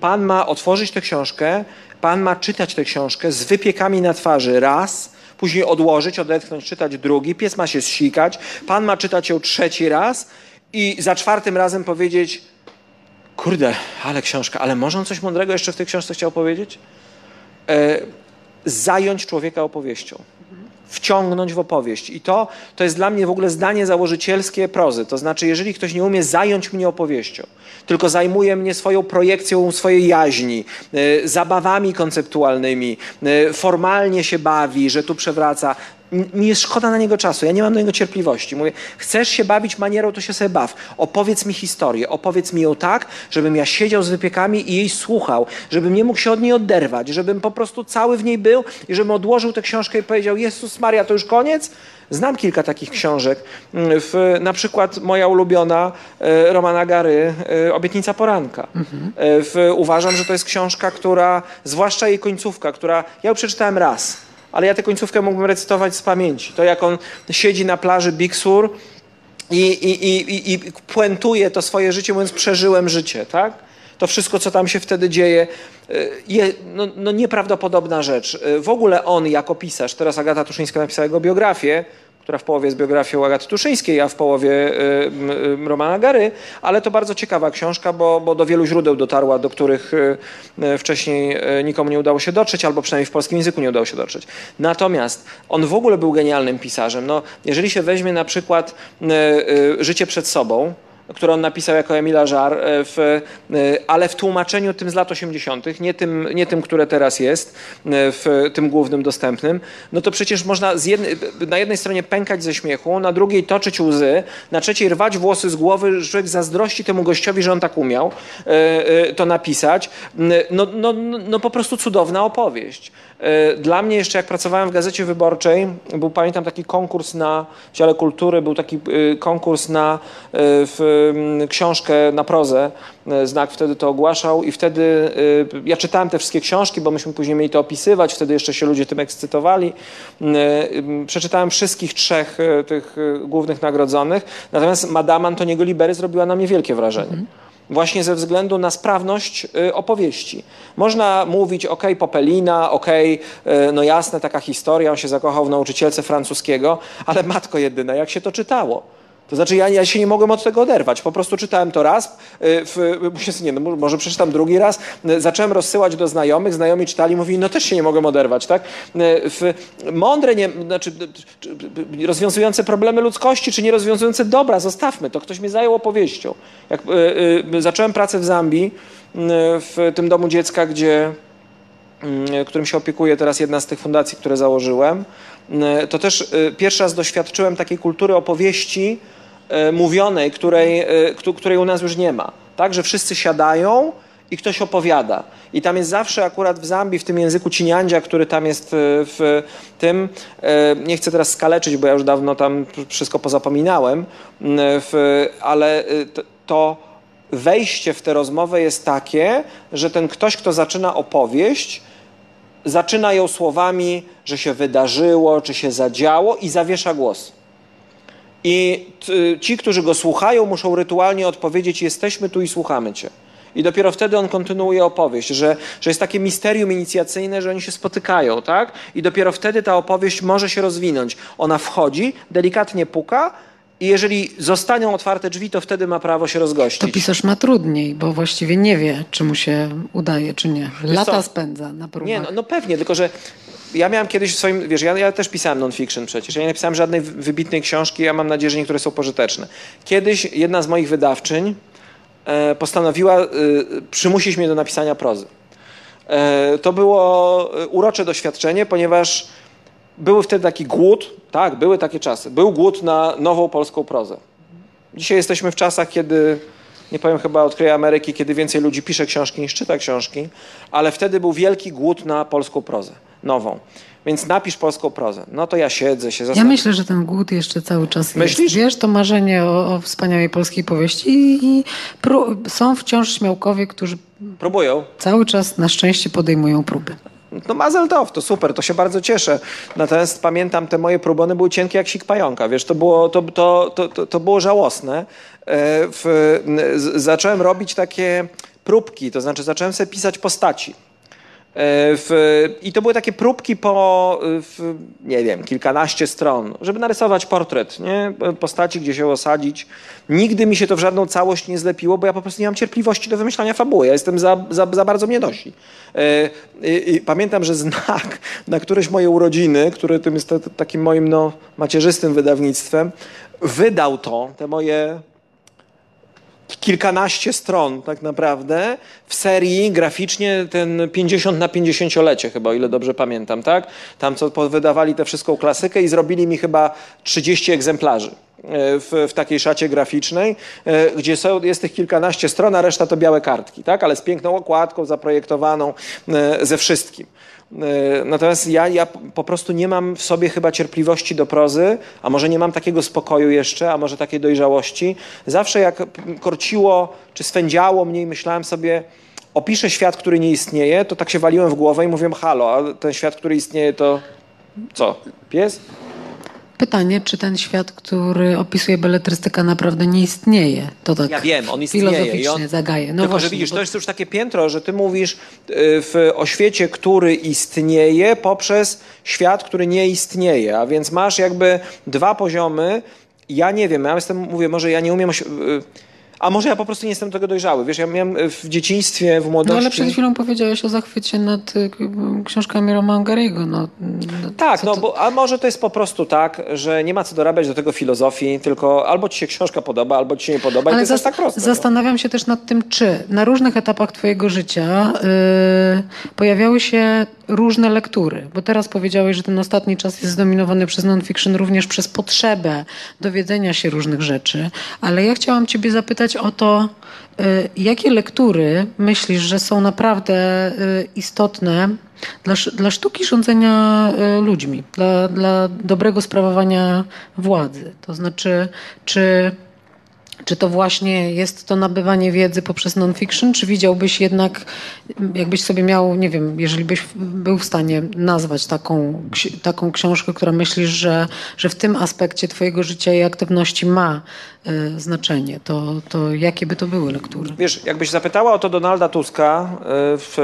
Pan ma otworzyć tę książkę, pan ma czytać tę książkę z wypiekami na twarzy raz, później odłożyć, odetchnąć, czytać drugi, pies ma się zsikać, pan ma czytać ją trzeci raz i za czwartym razem powiedzieć kurde, ale książka, ale może on coś mądrego jeszcze w tej książce chciał powiedzieć? E, zająć człowieka opowieścią wciągnąć w opowieść. I to, to jest dla mnie w ogóle zdanie założycielskie prozy. To znaczy, jeżeli ktoś nie umie zająć mnie opowieścią, tylko zajmuje mnie swoją projekcją swojej jaźni, y, zabawami konceptualnymi, y, formalnie się bawi, że tu przewraca, mi jest szkoda na niego czasu, ja nie mam na niego cierpliwości. Mówię, chcesz się bawić manierą, to się sobie baw. Opowiedz mi historię, opowiedz mi ją tak, żebym ja siedział z wypiekami i jej słuchał, żebym nie mógł się od niej oderwać, żebym po prostu cały w niej był i żebym odłożył tę książkę i powiedział, Jezus Maria, to już koniec? Znam kilka takich książek. W, na przykład moja ulubiona e, Romana Gary, e, Obietnica Poranka. Mhm. W, uważam, że to jest książka, która, zwłaszcza jej końcówka, która, ja ją przeczytałem raz, ale ja tę końcówkę mógłbym recytować z pamięci. To jak on siedzi na plaży Big Sur i, i, i, i puentuje to swoje życie, mówiąc przeżyłem życie, tak? To wszystko, co tam się wtedy dzieje, y, je, no, no nieprawdopodobna rzecz. Y, w ogóle on jako pisarz, teraz Agata Tuszyńska napisała jego biografię, która w połowie jest biografią Agaty Tuszyńskiej, a w połowie y, y, Romana Gary, ale to bardzo ciekawa książka, bo, bo do wielu źródeł dotarła, do których y, wcześniej nikomu nie udało się dotrzeć, albo przynajmniej w polskim języku nie udało się dotrzeć. Natomiast on w ogóle był genialnym pisarzem. No, jeżeli się weźmie na przykład Życie przed sobą, które on napisał jako Emila Żar, e, w, e, ale w tłumaczeniu tym z lat 80., nie tym, nie tym, które teraz jest, e, w tym głównym dostępnym, no to przecież można na jednej stronie pękać ze śmiechu, na drugiej toczyć łzy, na trzeciej rwać włosy z głowy, że zazdrości temu gościowi, że on tak umiał to napisać. No, no, no po prostu cudowna opowieść. Dla mnie jeszcze jak pracowałem w Gazecie Wyborczej, był pamiętam taki konkurs na w dziale kultury, był taki konkurs na w książkę na prozę, e, Znak wtedy to ogłaszał i wtedy e, ja czytałem te wszystkie książki, bo myśmy później mieli to opisywać, wtedy jeszcze się ludzie tym ekscytowali. Przeczytałem wszystkich trzech tych głównych nagrodzonych, natomiast Madame Antoniego Libery zrobiła na mnie wielkie wrażenie. Mhm właśnie ze względu na sprawność opowieści. Można mówić, ok, Popelina, ok, no jasne, taka historia, on się zakochał w nauczycielce francuskiego, ale matko jedyna, jak się to czytało? To znaczy ja, ja się nie mogłem od tego oderwać. Po prostu czytałem to raz, y, w, nie, no, może przeczytam drugi raz. Y, zacząłem rozsyłać do znajomych, znajomi czytali, mówili, no też się nie mogłem oderwać, tak? Y, w, mądre, nie, znaczy rozwiązujące problemy ludzkości, czy nie rozwiązujące dobra, zostawmy to. Ktoś mnie zajął opowieścią. Jak zacząłem pracę w Zambii, w tym domu dziecka, gdzie którym się opiekuje teraz jedna z tych fundacji, które założyłem, to też pierwszy raz doświadczyłem takiej kultury opowieści, E, mówionej, której, e, której u nas już nie ma. Tak, że wszyscy siadają i ktoś opowiada. I tam jest zawsze akurat w Zambii, w tym języku Ciniandzia, który tam jest e, w tym, nie chcę teraz skaleczyć, bo ja już dawno tam wszystko pozapominałem, ale to wejście w tę rozmowę jest takie, że ten ktoś, kto zaczyna opowieść, zaczyna ją słowami, że się wydarzyło, czy się zadziało i zawiesza głos. I ci, którzy go słuchają, muszą rytualnie odpowiedzieć: Jesteśmy tu i słuchamy Cię. I dopiero wtedy on kontynuuje opowieść, że, że jest takie misterium inicjacyjne, że oni się spotykają, tak? I dopiero wtedy ta opowieść może się rozwinąć. Ona wchodzi, delikatnie puka, i jeżeli zostaną otwarte drzwi, to wtedy ma prawo się rozgościć. To pisarz ma trudniej, bo właściwie nie wie, czy mu się udaje, czy nie. Lata spędza na próbach. Nie, no, no pewnie, tylko że ja miałem kiedyś w swoim, wiesz, ja, ja też pisałem non-fiction przecież. Ja nie napisałem żadnej wybitnej książki, ja mam nadzieję, że niektóre są pożyteczne. Kiedyś jedna z moich wydawczyń e, postanowiła e, przymusić mnie do napisania prozy. E, to było e, urocze doświadczenie, ponieważ był wtedy taki głód, tak, były takie czasy, był głód na nową polską prozę. Dzisiaj jesteśmy w czasach, kiedy nie powiem chyba odkryję Ameryki, kiedy więcej ludzi pisze książki niż czyta książki, ale wtedy był wielki głód na polską prozę, nową. Więc napisz polską prozę. No to ja siedzę, się zastanawiam. Ja myślę, że ten głód jeszcze cały czas Myślisz? jest. Wiesz, to marzenie o, o wspaniałej polskiej powieści i, i są wciąż śmiałkowie, którzy próbują. Cały czas na szczęście podejmują próby. No mazel tov, to super, to się bardzo cieszę. Natomiast pamiętam, te moje próbony były cienkie jak sik pająka, wiesz, to było, to, to, to, to było żałosne. E, w, zacząłem robić takie próbki, to znaczy zacząłem sobie pisać postaci. E, w, I to były takie próbki po, w, nie wiem, kilkanaście stron, żeby narysować portret nie? postaci, gdzie się osadzić. Nigdy mi się to w żadną całość nie zlepiło, bo ja po prostu nie mam cierpliwości do wymyślania fabuły. Ja jestem za, za, za bardzo mnie nosi. E, I, i pamiętam, że znak na któreś moje urodziny, który tym jest takim moim no, macierzystym wydawnictwem, wydał to, te moje kilkanaście stron tak naprawdę w serii graficznie ten 50 na 50-lecie chyba, o ile dobrze pamiętam, tak? Tam co wydawali tę wszystką klasykę i zrobili mi chyba 30 egzemplarzy. E, w, w, takiej szacie graficznej, e, gdzie są, jest tych kilkanaście stron, a reszta to białe kartki, tak? ale z piękną okładką zaprojektowaną e, ze wszystkim. Natomiast ja, ja po prostu nie mam w sobie chyba cierpliwości do prozy, a może nie mam takiego spokoju jeszcze, a może takiej dojrzałości. Zawsze jak korciło czy swędziało mnie i myślałem sobie, opiszę świat, który nie istnieje, to tak się waliłem w głowę i mówiłem, halo, a ten świat, który istnieje, to Co? Pies? Pytanie, czy ten świat, który opisuje beletrystyka, naprawdę nie istnieje? To tak Ja wiem, on istnieje. filozoficznie i on, zagaje. No tylko, właśnie, że widzisz, bo- to jest już takie piętro, że ty mówisz y, w, o świecie, który istnieje poprzez świat, który nie istnieje. A więc masz jakby dwa poziomy. Ja nie wiem, ja jestem, mówię, może ja nie umiem... y, A może ja po prostu nie jestem do tego dojrzały. Wiesz, ja miałem w dzieciństwie, w No młodości... ale przed chwilą powiedziałeś o zachwycie nad k- książkami Romana Gary'ego. No, no, Tak, no to- bo, a może to jest po prostu tak, że nie ma co dorabiać do tego filozofii, tylko albo ci się książka podoba, albo ci się nie podoba i to jest tak proste. no. zastanawiam się też nad tym, czy na różnych etapach Twojego życia y, pojawiały się różne lektury. Bo teraz powiedziałeś, że ten ostatni czas jest zdominowany przez non-fiction również przez potrzebę dowiedzenia się różnych rzeczy. Ale ja chciałam Ciebie zapytać o to, y, jakie lektury myślisz, że są naprawdę y, istotne dla, dla sztuki rządzenia y, ludźmi, dla, dla dobrego sprawowania władzy? To znaczy, czy czy to właśnie jest to nabywanie wiedzy poprzez non-fiction, czy widziałbyś jednak, jakbyś sobie miał, nie wiem, jeżeli byś był w stanie nazwać taką, taką książkę, która myślisz, że, że w tym aspekcie twojego życia i aktywności ma y, znaczenie, to, to jakie by to były lektury? Wiesz, jakbyś zapytała o to Donalda Tuska,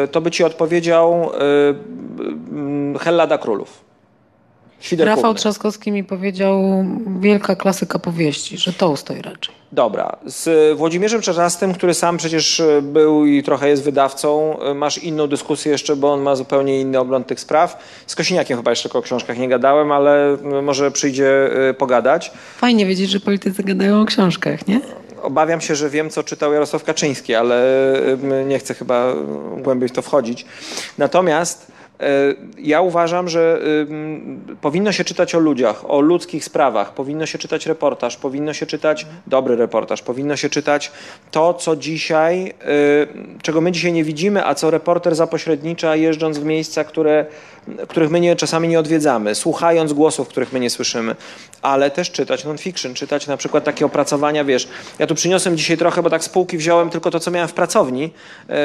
y, to by ci odpowiedział y, y, Hellada Królów. Rafał. Trzaskowski mi powiedział wielka klasyka powieści, że Tolstoj raczej. Dobra. Z Włodzimierzem Czarzastym, który sam przecież y, był i trochę jest wydawcą, y, masz inną dyskusję jeszcze, bo on ma zupełnie inny ogląd tych spraw. Z Kosiniakiem chyba jeszcze o książkach nie gadałem, ale może przyjdzie y, pogadać. Fajnie wiedzieć, że politycy gadają o książkach, nie? Obawiam się, że wiem, co czytał Jarosław Kaczyński, ale nie chcę chyba głębiej w to wchodzić. Natomiast ja uważam, że powinno się czytać o ludziach, o ludzkich sprawach, powinno się czytać reportaż, powinno się czytać dobry reportaż, powinno się czytać to, co dzisiaj, y, czego my dzisiaj nie widzimy, a co reporter zapośrednicza, jeżdżąc w miejsca, które, których my nie, czasami nie odwiedzamy, słuchając głosów, których my nie słyszymy, ale też czytać non-fiction, czytać na przykład takie opracowania, wiesz, ja tu przyniosłem dzisiaj trochę, bo tak z półki wziąłem tylko to, co miałem w pracowni,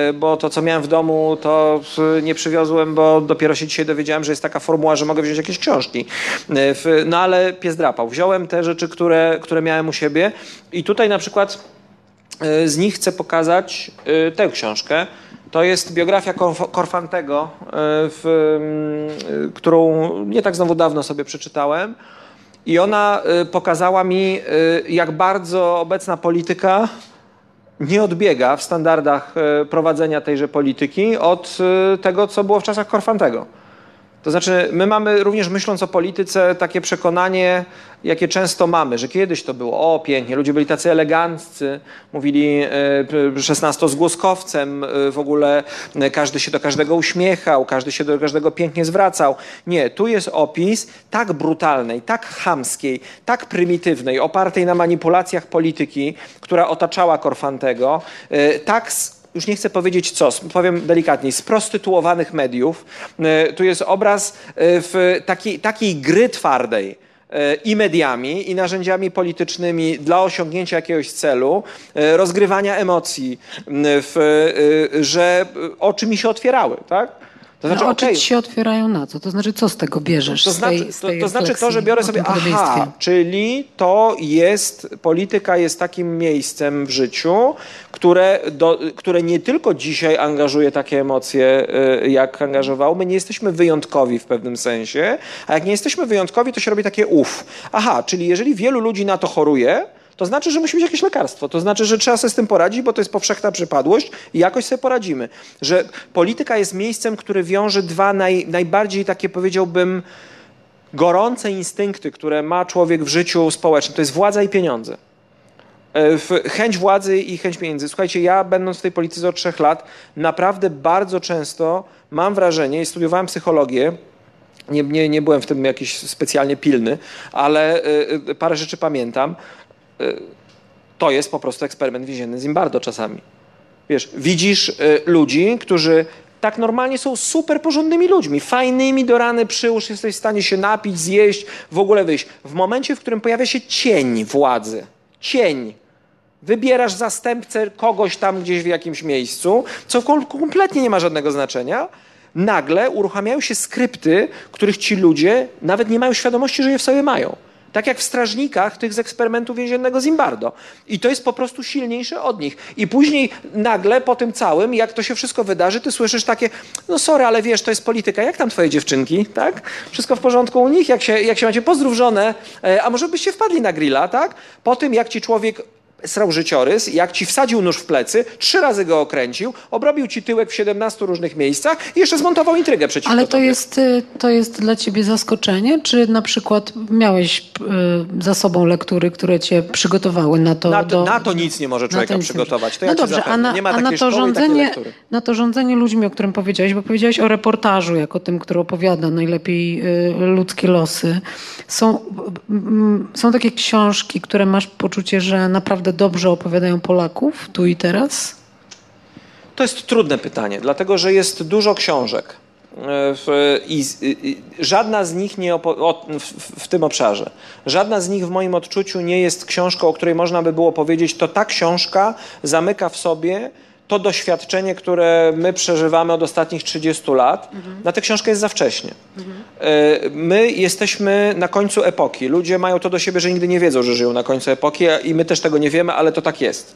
y, bo to, co miałem w domu, to y, nie przywiozłem, bo dopiero się dzisiaj dowiedziałem, że jest taka formuła, że mogę wziąć jakieś książki. W- No ale pies drapał. Wziąłem te rzeczy, które, które miałem u siebie i tutaj na przykład y, z nich chcę pokazać y, tę książkę. To jest biografia Korf- Korfantego, mm, którą nie tak znowu dawno sobie przeczytałem. I ona pokazała mi, jak bardzo obecna polityka nie odbiega w standardach y, prowadzenia tejże polityki od y, tego, co było w czasach Korfantego. To znaczy, my mamy również myśląc o polityce takie przekonanie, jakie często mamy, że kiedyś to było, o pięknie, ludzie byli tacy eleganccy, mówili e, szesnastozgłoskowcem, e, w ogóle e, każdy się do każdego uśmiechał, każdy się do każdego pięknie zwracał. Nie, tu jest opis tak brutalnej, tak chamskiej, tak prymitywnej, opartej na manipulacjach polityki, która otaczała Korfantego, tak już nie chcę powiedzieć co, powiem delikatniej, sprostytuowanych mediów. E, Tu jest obraz e, w takiej, takiej gry twardej e, i mediami, i narzędziami politycznymi dla osiągnięcia jakiegoś celu, rozgrywania emocji, w, że oczy mi się otwierały, tak? To No, oczy ci się otwierają na co? To znaczy, co z tego bierzesz? to z tej, znaczy, z to, tej to znaczy to, że biorę sobie, aha, czyli to jest, polityka jest takim miejscem w życiu, które, do, które nie tylko dzisiaj angażuje takie emocje, y, jak angażowało. My nie jesteśmy wyjątkowi w pewnym sensie, a jak nie jesteśmy wyjątkowi, to się robi takie uf. Aha, czyli jeżeli wielu ludzi na to choruje, to znaczy, że musi być jakieś lekarstwo. To znaczy, że trzeba sobie z tym poradzić, bo to jest powszechna przypadłość i jakoś sobie poradzimy. Że polityka jest miejscem, które wiąże dwa naj, najbardziej takie, powiedziałbym, gorące instynkty, które ma człowiek w życiu społecznym. To jest władza i pieniądze. E, Chęć władzy i chęć pieniędzy. Słuchajcie, ja będąc w tej polityce od trzech lat, naprawdę bardzo często mam wrażenie, i studiowałem psychologię, nie, nie, nie byłem w tym jakiś specjalnie pilny, ale y, y, parę rzeczy pamiętam. To jest po prostu eksperyment więzienny Zimbardo czasami. Wiesz, widzisz y, ludzi, którzy tak normalnie są super porządnymi ludźmi, fajnymi do rany przyłóż, jesteś w stanie się napić, zjeść, w ogóle wyjść. W momencie, w którym pojawia się cień władzy, cień, wybierasz zastępcę kogoś tam gdzieś w jakimś miejscu, co kom- kompletnie nie ma żadnego znaczenia, nagle uruchamiają się skrypty, których ci ludzie nawet nie mają świadomości, że je w sobie mają. Tak jak w strażnikach tych z eksperymentu więziennego Zimbardo. I to jest po prostu silniejsze od nich. I później nagle po tym całym, jak to się wszystko wydarzy, ty słyszysz takie, no sorry, ale wiesz, to jest polityka. Jak tam twoje dziewczynki, tak? Wszystko w porządku u nich? Jak się, jak się macie? Pozdrów żonę. E, a może byście wpadli na grilla, tak? Po tym, jak ci człowiek srał życiorys, jak ci wsadził nóż w plecy, trzy razy go okręcił, obrobił ci tyłek w 17 różnych miejscach i jeszcze zmontował intrygę przeciwko Ale to tobie. jest, y, to jest dla ciebie zaskoczenie? Czy na przykład miałeś y, za sobą lektury, które cię przygotowały na to? Na to, do, na to nic nie może człowieka przygotować. To no ja dobrze, a na, nie ma a na to rządzenie, na to rządzenie ludźmi, o którym powiedziałeś, bo powiedziałeś o reportażu, jako tym, który opowiada najlepiej y, ludzkie losy. Są, mm, są takie książki, które masz poczucie, że naprawdę dobrze opowiadają Polaków tu i teraz? To jest trudne pytanie, dlatego że jest dużo książek. e, i, żadna z nich nie w, w tym obszarze. Żadna z nich w moim odczuciu nie jest książką, o której można by było powiedzieć, to ta książka zamyka w sobie to doświadczenie, które my przeżywamy od ostatnich 30 lat. Na tę książkę jest za wcześnie. E, My jesteśmy na końcu epoki. Ludzie mają to do siebie, że nigdy nie wiedzą, że żyją na końcu epoki i my też tego nie wiemy, ale to tak jest.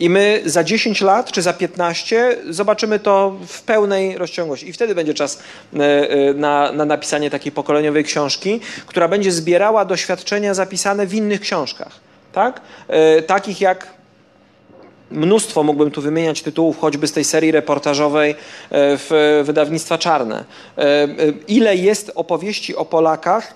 I my za 10 lat czy za 15 zobaczymy to w pełnej rozciągłości. I wtedy będzie czas e, e, na, na napisanie takiej pokoleniowej książki, która będzie zbierała doświadczenia zapisane w innych książkach. Tak? Takich jak Mnóstwo mógłbym tu wymieniać tytułów, choćby z tej serii reportażowej e, w wydawnictwa Czarne. E, e, Ile jest opowieści o Polakach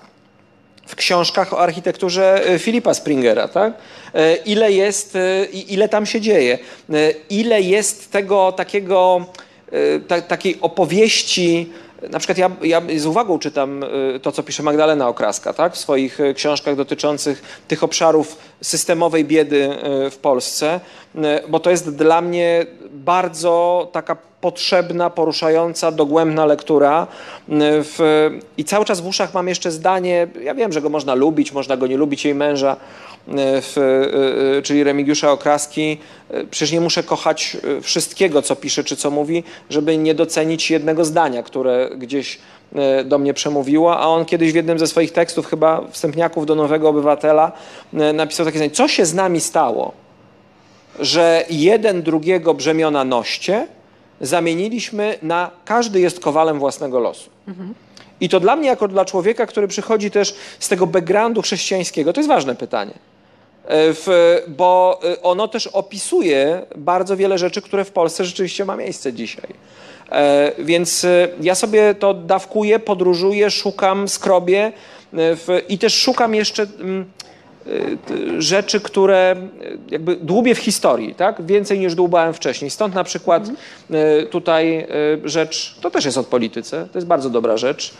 w książkach o architekturze e, Filipa Springera, tak? E, Ile jest, e, ile tam się dzieje? E, Ile jest tego takiego, e, ta, takiej opowieści, na przykład ja, ja z uwagą czytam e, to, co pisze Magdalena Okraska, tak? W swoich e, książkach dotyczących tych obszarów systemowej biedy e, w Polsce, bo to jest dla mnie bardzo taka potrzebna, poruszająca, dogłębna lektura. W, I cały czas w uszach mam jeszcze zdanie, ja wiem, że go można lubić, można go nie lubić, jej męża, w, e, e, czyli Remigiusza Okraski. E, Przecież nie muszę kochać e, wszystkiego, co pisze czy co mówi, żeby nie docenić jednego zdania, które gdzieś e, do mnie przemówiło, a on kiedyś w jednym ze swoich tekstów, chyba wstępniaków do Nowego Obywatela, e, napisał takie zdanie, co się z nami stało, że jeden drugiego brzemiona noście zamieniliśmy na każdy jest kowalem własnego losu. I to dla mnie, jako dla człowieka, który przychodzi też z tego backgroundu chrześcijańskiego, to jest ważne pytanie. E, W, bo e, ono też opisuje bardzo wiele rzeczy, które w Polsce rzeczywiście ma miejsce dzisiaj. E, Więc ja sobie to dawkuję, podróżuję, szukam, skrobię w, i też szukam jeszcze mm, rzeczy, które jakby dłubię w historii, tak? Więcej niż dłubałem wcześniej. Stąd na przykład tutaj rzecz, to też jest od polityce, to jest bardzo dobra rzecz.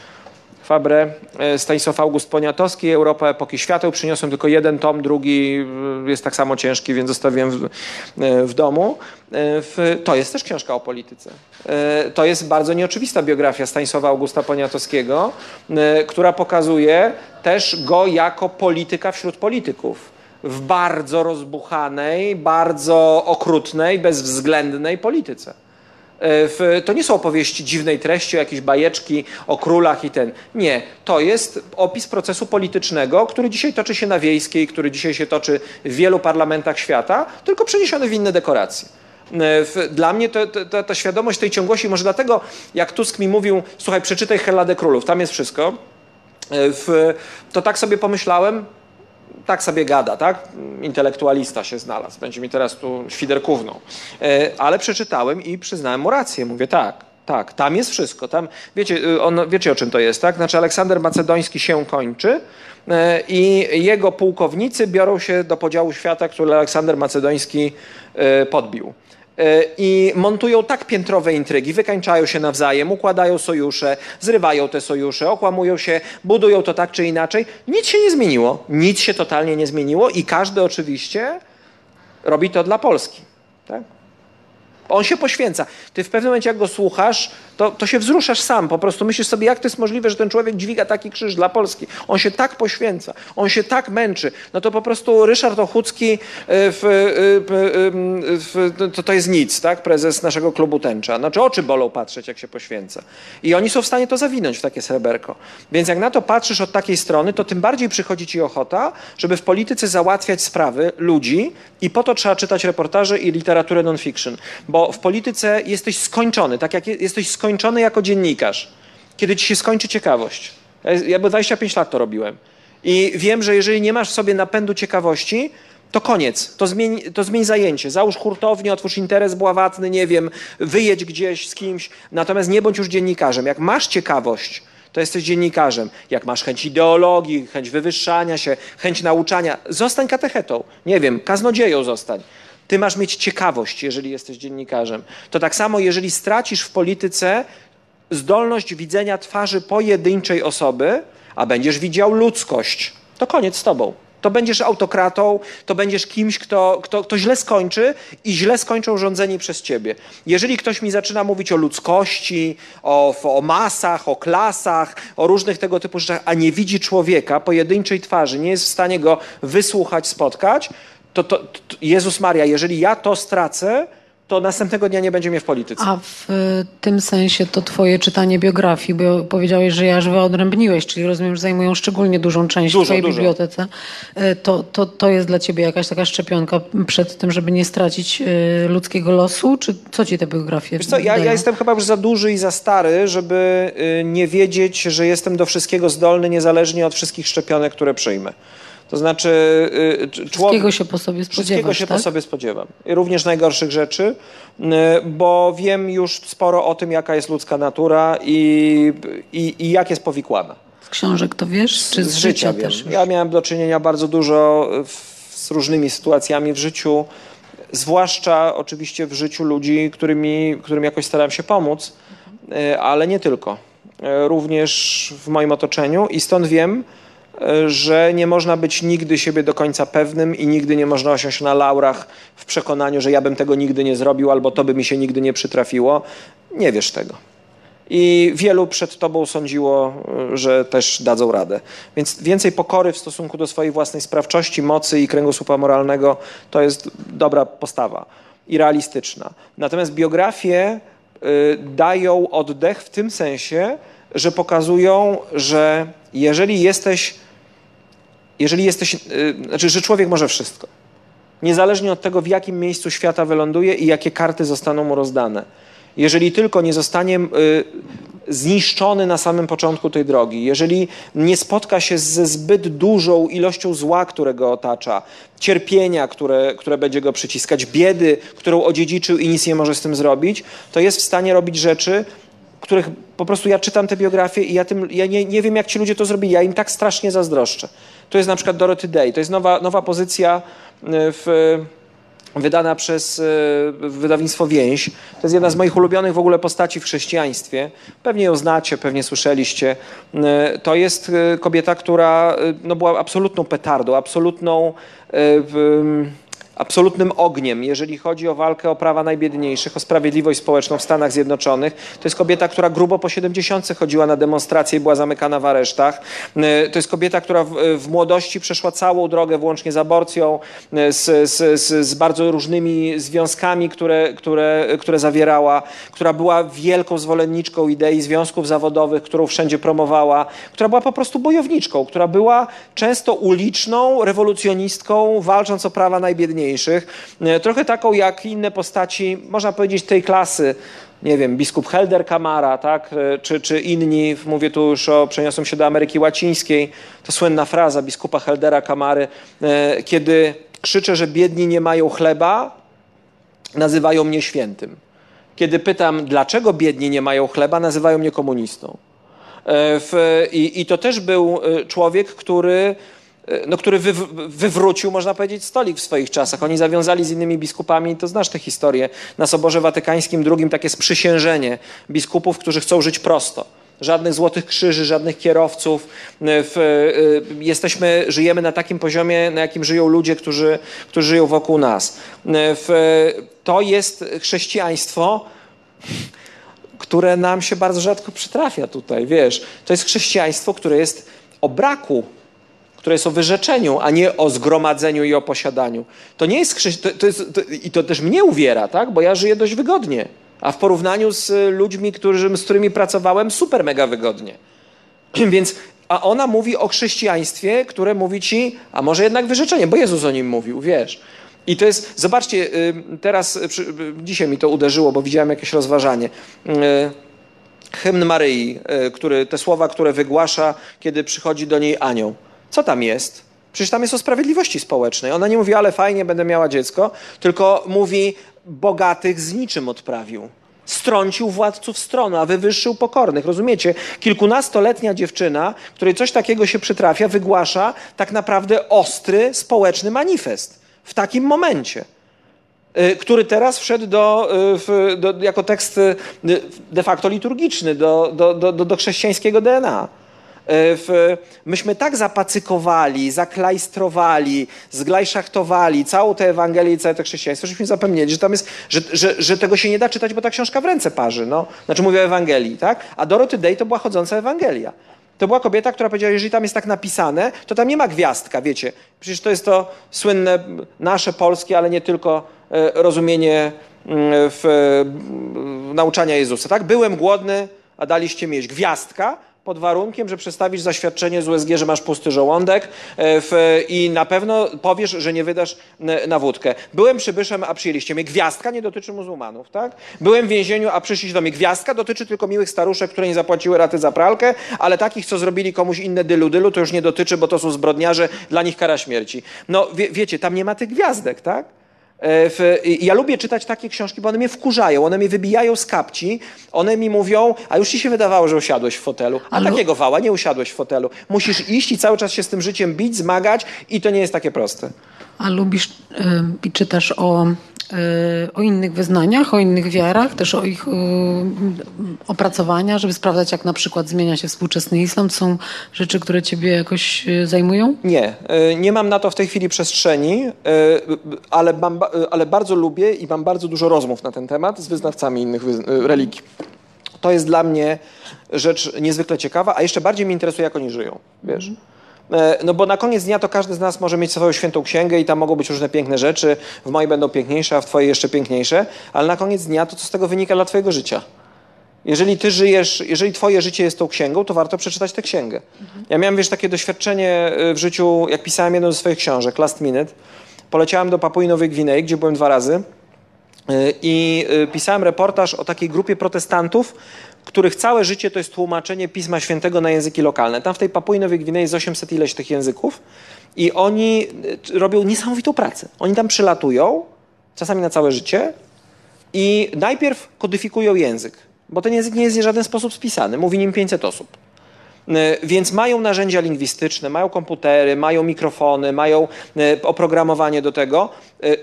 Fabre, y, Stanisław August Poniatowski, Europa epoki świateł. Przyniosłem tylko jeden tom, drugi y, jest tak samo ciężki, więc zostawiłem w, y, w domu. W, to jest też książka o polityce. To jest bardzo nieoczywista biografia Stanisława Augusta Poniatowskiego, która pokazuje też go jako polityka wśród polityków w bardzo rozbuchanej, bardzo okrutnej, bezwzględnej polityce. E, W, to nie są opowieści dziwnej treści, jakieś bajeczki o królach i ten. Nie, to jest opis procesu politycznego, który dzisiaj toczy się na Wiejskiej, który dzisiaj się toczy w wielu parlamentach świata, tylko przeniesiony w inne dekoracje. E, W, dla mnie to, to, to, ta świadomość tej ciągłości, może dlatego jak Tusk mi mówił, słuchaj, przeczytaj Helladę Królów, tam jest wszystko, E, w, to tak sobie pomyślałem, tak sobie gada, tak? Intelektualista się znalazł, będzie mi teraz tu świderkówną. E, Ale przeczytałem i przyznałem mu rację. Mówię tak, tak, tam jest wszystko. Tam, wiecie, y, on, wiecie o czym to jest, tak? Znaczy Aleksander Macedoński się kończy e, i jego pułkownicy biorą się do podziału świata, który Aleksander Macedoński e, podbił. E, I montują tak piętrowe intrygi, wykańczają się nawzajem, układają sojusze, zrywają te sojusze, okłamują się, budują to tak czy inaczej. Nic się nie zmieniło. Nic się totalnie nie zmieniło i każdy oczywiście robi to dla Polski. Tak? On się poświęca. Ty w pewnym momencie, jak go słuchasz, to, to się wzruszasz sam. Po prostu myślisz sobie, jak to jest możliwe, że ten człowiek dźwiga taki krzyż dla Polski. On się tak poświęca, on się tak męczy. No to po prostu Ryszard Ochucki e, w, e, w, w, to, to jest nic, tak? Prezes naszego klubu tęcza. Znaczy oczy bolą patrzeć, jak się poświęca. I oni są w stanie to zawinąć w takie sreberko. Więc jak na to patrzysz od takiej strony, to tym bardziej przychodzi ci ochota, żeby w polityce załatwiać sprawy ludzi i po to trzeba czytać reportaże i literaturę non-fiction. Bo w polityce jesteś skończony, tak jak jesteś skończony jako dziennikarz, kiedy ci się skończy ciekawość. Ja bo 25 lat to robiłem. I wiem, że jeżeli nie masz w sobie napędu ciekawości, to koniec, to zmień, to zmień zajęcie. Załóż hurtownię, otwórz interes bławatny, nie wiem, wyjedź gdzieś z kimś, natomiast nie bądź już dziennikarzem. Jak masz ciekawość, to jesteś dziennikarzem. Jak masz chęć ideologii, chęć wywyższania się, chęć nauczania, zostań katechetą. Nie wiem, kaznodzieją zostań. Ty masz mieć ciekawość, jeżeli jesteś dziennikarzem. To tak samo, jeżeli stracisz w polityce zdolność widzenia twarzy pojedynczej osoby, a będziesz widział ludzkość, to koniec z tobą. To będziesz autokratą, to będziesz kimś, kto, kto, kto źle skończy i źle skończą rządzeni przez ciebie. Jeżeli ktoś mi zaczyna mówić o ludzkości, o, o masach, o klasach, o różnych tego typu rzeczach, a nie widzi człowieka, pojedynczej twarzy, nie jest w stanie go wysłuchać, spotkać, to, to, to Jezus Maria, jeżeli ja to stracę, to następnego dnia nie będzie mnie w polityce. A w tym sensie to twoje czytanie biografii, bo powiedziałeś, że ja aż wyodrębniłeś, czyli rozumiem, że zajmują szczególnie dużą część dużo, twojej dużo. bibliotece. E, to, to, to jest dla ciebie jakaś taka szczepionka przed tym, żeby nie stracić e, ludzkiego losu? Czy co ci te biografie Wiesz co, ja, ja jestem chyba już za duży i za stary, żeby y, nie wiedzieć, że jestem do wszystkiego zdolny, niezależnie od wszystkich szczepionek, które przyjmę. To znaczy. Człowiek, wszystkiego się po sobie spodziewam. Wszystkiego się tak? po sobie spodziewam. Również najgorszych rzeczy, bo wiem już sporo o tym, jaka jest ludzka natura i, i, i jak jest powikłana. Z książek to wiesz? Czy z, z życia, życia też? Ja miałem do czynienia bardzo dużo w, z różnymi sytuacjami w życiu, zwłaszcza oczywiście w życiu ludzi, którymi, którym jakoś starałem się pomóc, ale nie tylko. Również w moim otoczeniu i stąd wiem, że nie można być nigdy siebie do końca pewnym i nigdy nie można osiąść na laurach w przekonaniu, że ja bym tego nigdy nie zrobił albo to by mi się nigdy nie przytrafiło. Nie wiesz tego. I wielu przed tobą sądziło, że też dadzą radę. Więc więcej pokory w stosunku do swojej własnej sprawczości, mocy i kręgosłupa moralnego to jest dobra postawa i realistyczna. Natomiast biografie y, dają oddech w tym sensie, że pokazują, że jeżeli jesteś jeżeli jesteś, y, znaczy, że człowiek może wszystko. Niezależnie od tego, w jakim miejscu świata wyląduje i jakie karty zostaną mu rozdane. Jeżeli tylko nie zostanie y, zniszczony na samym początku tej drogi, jeżeli nie spotka się ze zbyt dużą ilością zła, które go otacza, cierpienia, które, które będzie go przyciskać, biedy, którą odziedziczył i nic nie może z tym zrobić, to jest w stanie robić rzeczy, których po prostu ja czytam te biografie i ja, tym, ja nie, nie wiem, jak ci ludzie to zrobili. Ja im tak strasznie zazdroszczę. To jest na przykład Dorothy Day. To jest nowa, nowa pozycja e, w, wydana przez e, wydawnictwo Więź. To jest jedna z moich ulubionych w ogóle postaci w chrześcijaństwie. Pewnie ją znacie, pewnie słyszeliście. E, to jest kobieta, która no, była absolutną petardą, absolutną absolutnym ogniem, jeżeli chodzi o walkę o prawa najbiedniejszych, o sprawiedliwość społeczną w Stanach Zjednoczonych. To jest kobieta, która grubo po 70 chodziła na demonstracje i była zamykana w aresztach. E, to jest kobieta, która w, w młodości przeszła całą drogę, włącznie z aborcją, e, z, z, z, z bardzo różnymi związkami, które, które, które zawierała, która była wielką zwolenniczką idei związków zawodowych, którą wszędzie promowała, która była po prostu bojowniczką, która była często uliczną rewolucjonistką, walcząc o prawa najbiedniejszych E, trochę taką jak inne postaci, można powiedzieć, tej klasy, nie wiem, biskup Helder Kamara, tak, e, czy, czy inni, mówię tu już o, przeniosłem się do Ameryki Łacińskiej, to słynna fraza biskupa Heldera Kamary, e, kiedy krzyczę, że biedni nie mają chleba, nazywają mnie świętym. Kiedy pytam, dlaczego biedni nie mają chleba, nazywają mnie komunistą. W, i, I to też był człowiek, który no, który wy, wywrócił, można powiedzieć, stolik w swoich czasach. Oni zawiązali z innymi biskupami, to znasz tę historię, na Soborze Watykańskim II takie sprzysiężenie biskupów, którzy chcą żyć prosto. żadnych złotych krzyży, żadnych kierowców. W, jesteśmy, żyjemy na takim poziomie, na jakim żyją ludzie, którzy, którzy żyją wokół nas. To jest chrześcijaństwo, które nam się bardzo rzadko przytrafia tutaj, wiesz. To jest chrześcijaństwo, które jest o braku które jest o wyrzeczeniu, a nie o zgromadzeniu i o posiadaniu. To nie jest, to, i to też mnie uwiera, tak? bo ja żyję dość wygodnie, a w porównaniu z ludźmi, którzy, z którymi pracowałem, super mega wygodnie. Więc, a ona mówi o chrześcijaństwie, które mówi ci, a może jednak wyrzeczenie, bo Jezus o nim mówił, wiesz. I to jest, zobaczcie, teraz, dzisiaj mi to uderzyło, bo widziałem jakieś rozważanie hymn Maryi, który, te słowa, które wygłasza, kiedy przychodzi do niej anioł. Co tam jest? Przecież tam jest o sprawiedliwości społecznej. Ona nie mówi, ale fajnie, będę miała dziecko, tylko mówi, bogatych z niczym odprawił. Strącił władców stronu, a wywyższył pokornych. Rozumiecie? Kilkunastoletnia dziewczyna, której coś takiego się przytrafia, wygłasza tak naprawdę ostry społeczny manifest w takim momencie y, który teraz wszedł do, y, do, jako tekst y, de facto liturgiczny do, do, do, do chrześcijańskiego DNA. E, w, myśmy tak zapacykowali, zaklajstrowali, zglajszachtowali całą tę Ewangelię i całe to chrześcijaństwo, żeśmy zapomnieli, że tam jest, że, że, że tego się nie da czytać, bo ta książka w ręce parzy. No. Znaczy mówię o Ewangelii, tak? A Dorothy Day to była chodząca Ewangelia. To była kobieta, która powiedziała, jeżeli tam jest tak napisane, to tam nie ma gwiazdka, wiecie. Przecież to jest to słynne nasze polskie, ale nie tylko e, rozumienie mm, w, w nauczania Jezusa, tak? Byłem głodny, a daliście mi jeść. Gwiazdka pod warunkiem, że przedstawisz zaświadczenie z USG, że masz pusty żołądek e, w, i na pewno powiesz, że nie wydasz na wódkę. Byłem przybyszem, a przyjęliście mnie. Gwiazdka nie dotyczy muzułmanów, tak? Byłem w więzieniu, a przyszliście do mnie. Gwiazdka dotyczy tylko miłych staruszek, które nie zapłaciły raty za pralkę, ale takich, co zrobili komuś inne dylu dylu, to już nie dotyczy, bo to są zbrodniarze, dla nich kara śmierci. No wie, wiecie, tam nie ma tych gwiazdek, tak? E, w, ja lubię czytać takie książki, bo one mnie wkurzają, one mnie wybijają z kapci, one mi mówią, a już ci się wydawało, że usiadłeś w fotelu. A takiego wała, nie usiadłeś w fotelu. Musisz iść i cały czas się z tym życiem bić, zmagać i to nie jest takie proste. A lubisz i czytasz o o innych wyznaniach, o innych wiarach, też o ich opracowania, żeby sprawdzać, jak na przykład zmienia się współczesny islam. To są rzeczy, które ciebie jakoś e, zajmują? Nie, e, nie mam na to w tej chwili przestrzeni, e, ale, mam, ale bardzo lubię i mam bardzo dużo rozmów na ten temat z wyznawcami innych religii. To jest dla mnie rzecz niezwykle ciekawa, a jeszcze bardziej mnie interesuje, jak oni żyją, wiesz. Mm. E, no bo na koniec dnia to każdy z nas może mieć swoją świętą księgę i tam mogą być różne piękne rzeczy. W mojej będą piękniejsze, a w twojej jeszcze piękniejsze. Ale na koniec dnia to co z tego wynika dla twojego życia? Jeżeli ty żyjesz, jeżeli twoje życie jest tą księgą, to warto przeczytać tę księgę. Mhm. Ja miałem, wiesz, takie doświadczenie e, w życiu, jak pisałem jedną ze swoich książek, Last Minute. Poleciałem do Papui Nowej Gwinei, gdzie byłem dwa razy e, i pisałem reportaż o takiej grupie protestantów, których całe życie to jest tłumaczenie Pisma Świętego na języki lokalne. Tam w tej Papui Nowej Gwinei jest 800 ileś tych języków i oni y, robią niesamowitą pracę. Oni tam przylatują, czasami na całe życie i najpierw kodyfikują język, bo ten język nie jest w żaden sposób spisany. Mówi nim 500 osób. E, więc mają narzędzia lingwistyczne, mają komputery, mają mikrofony, mają e, oprogramowanie do tego,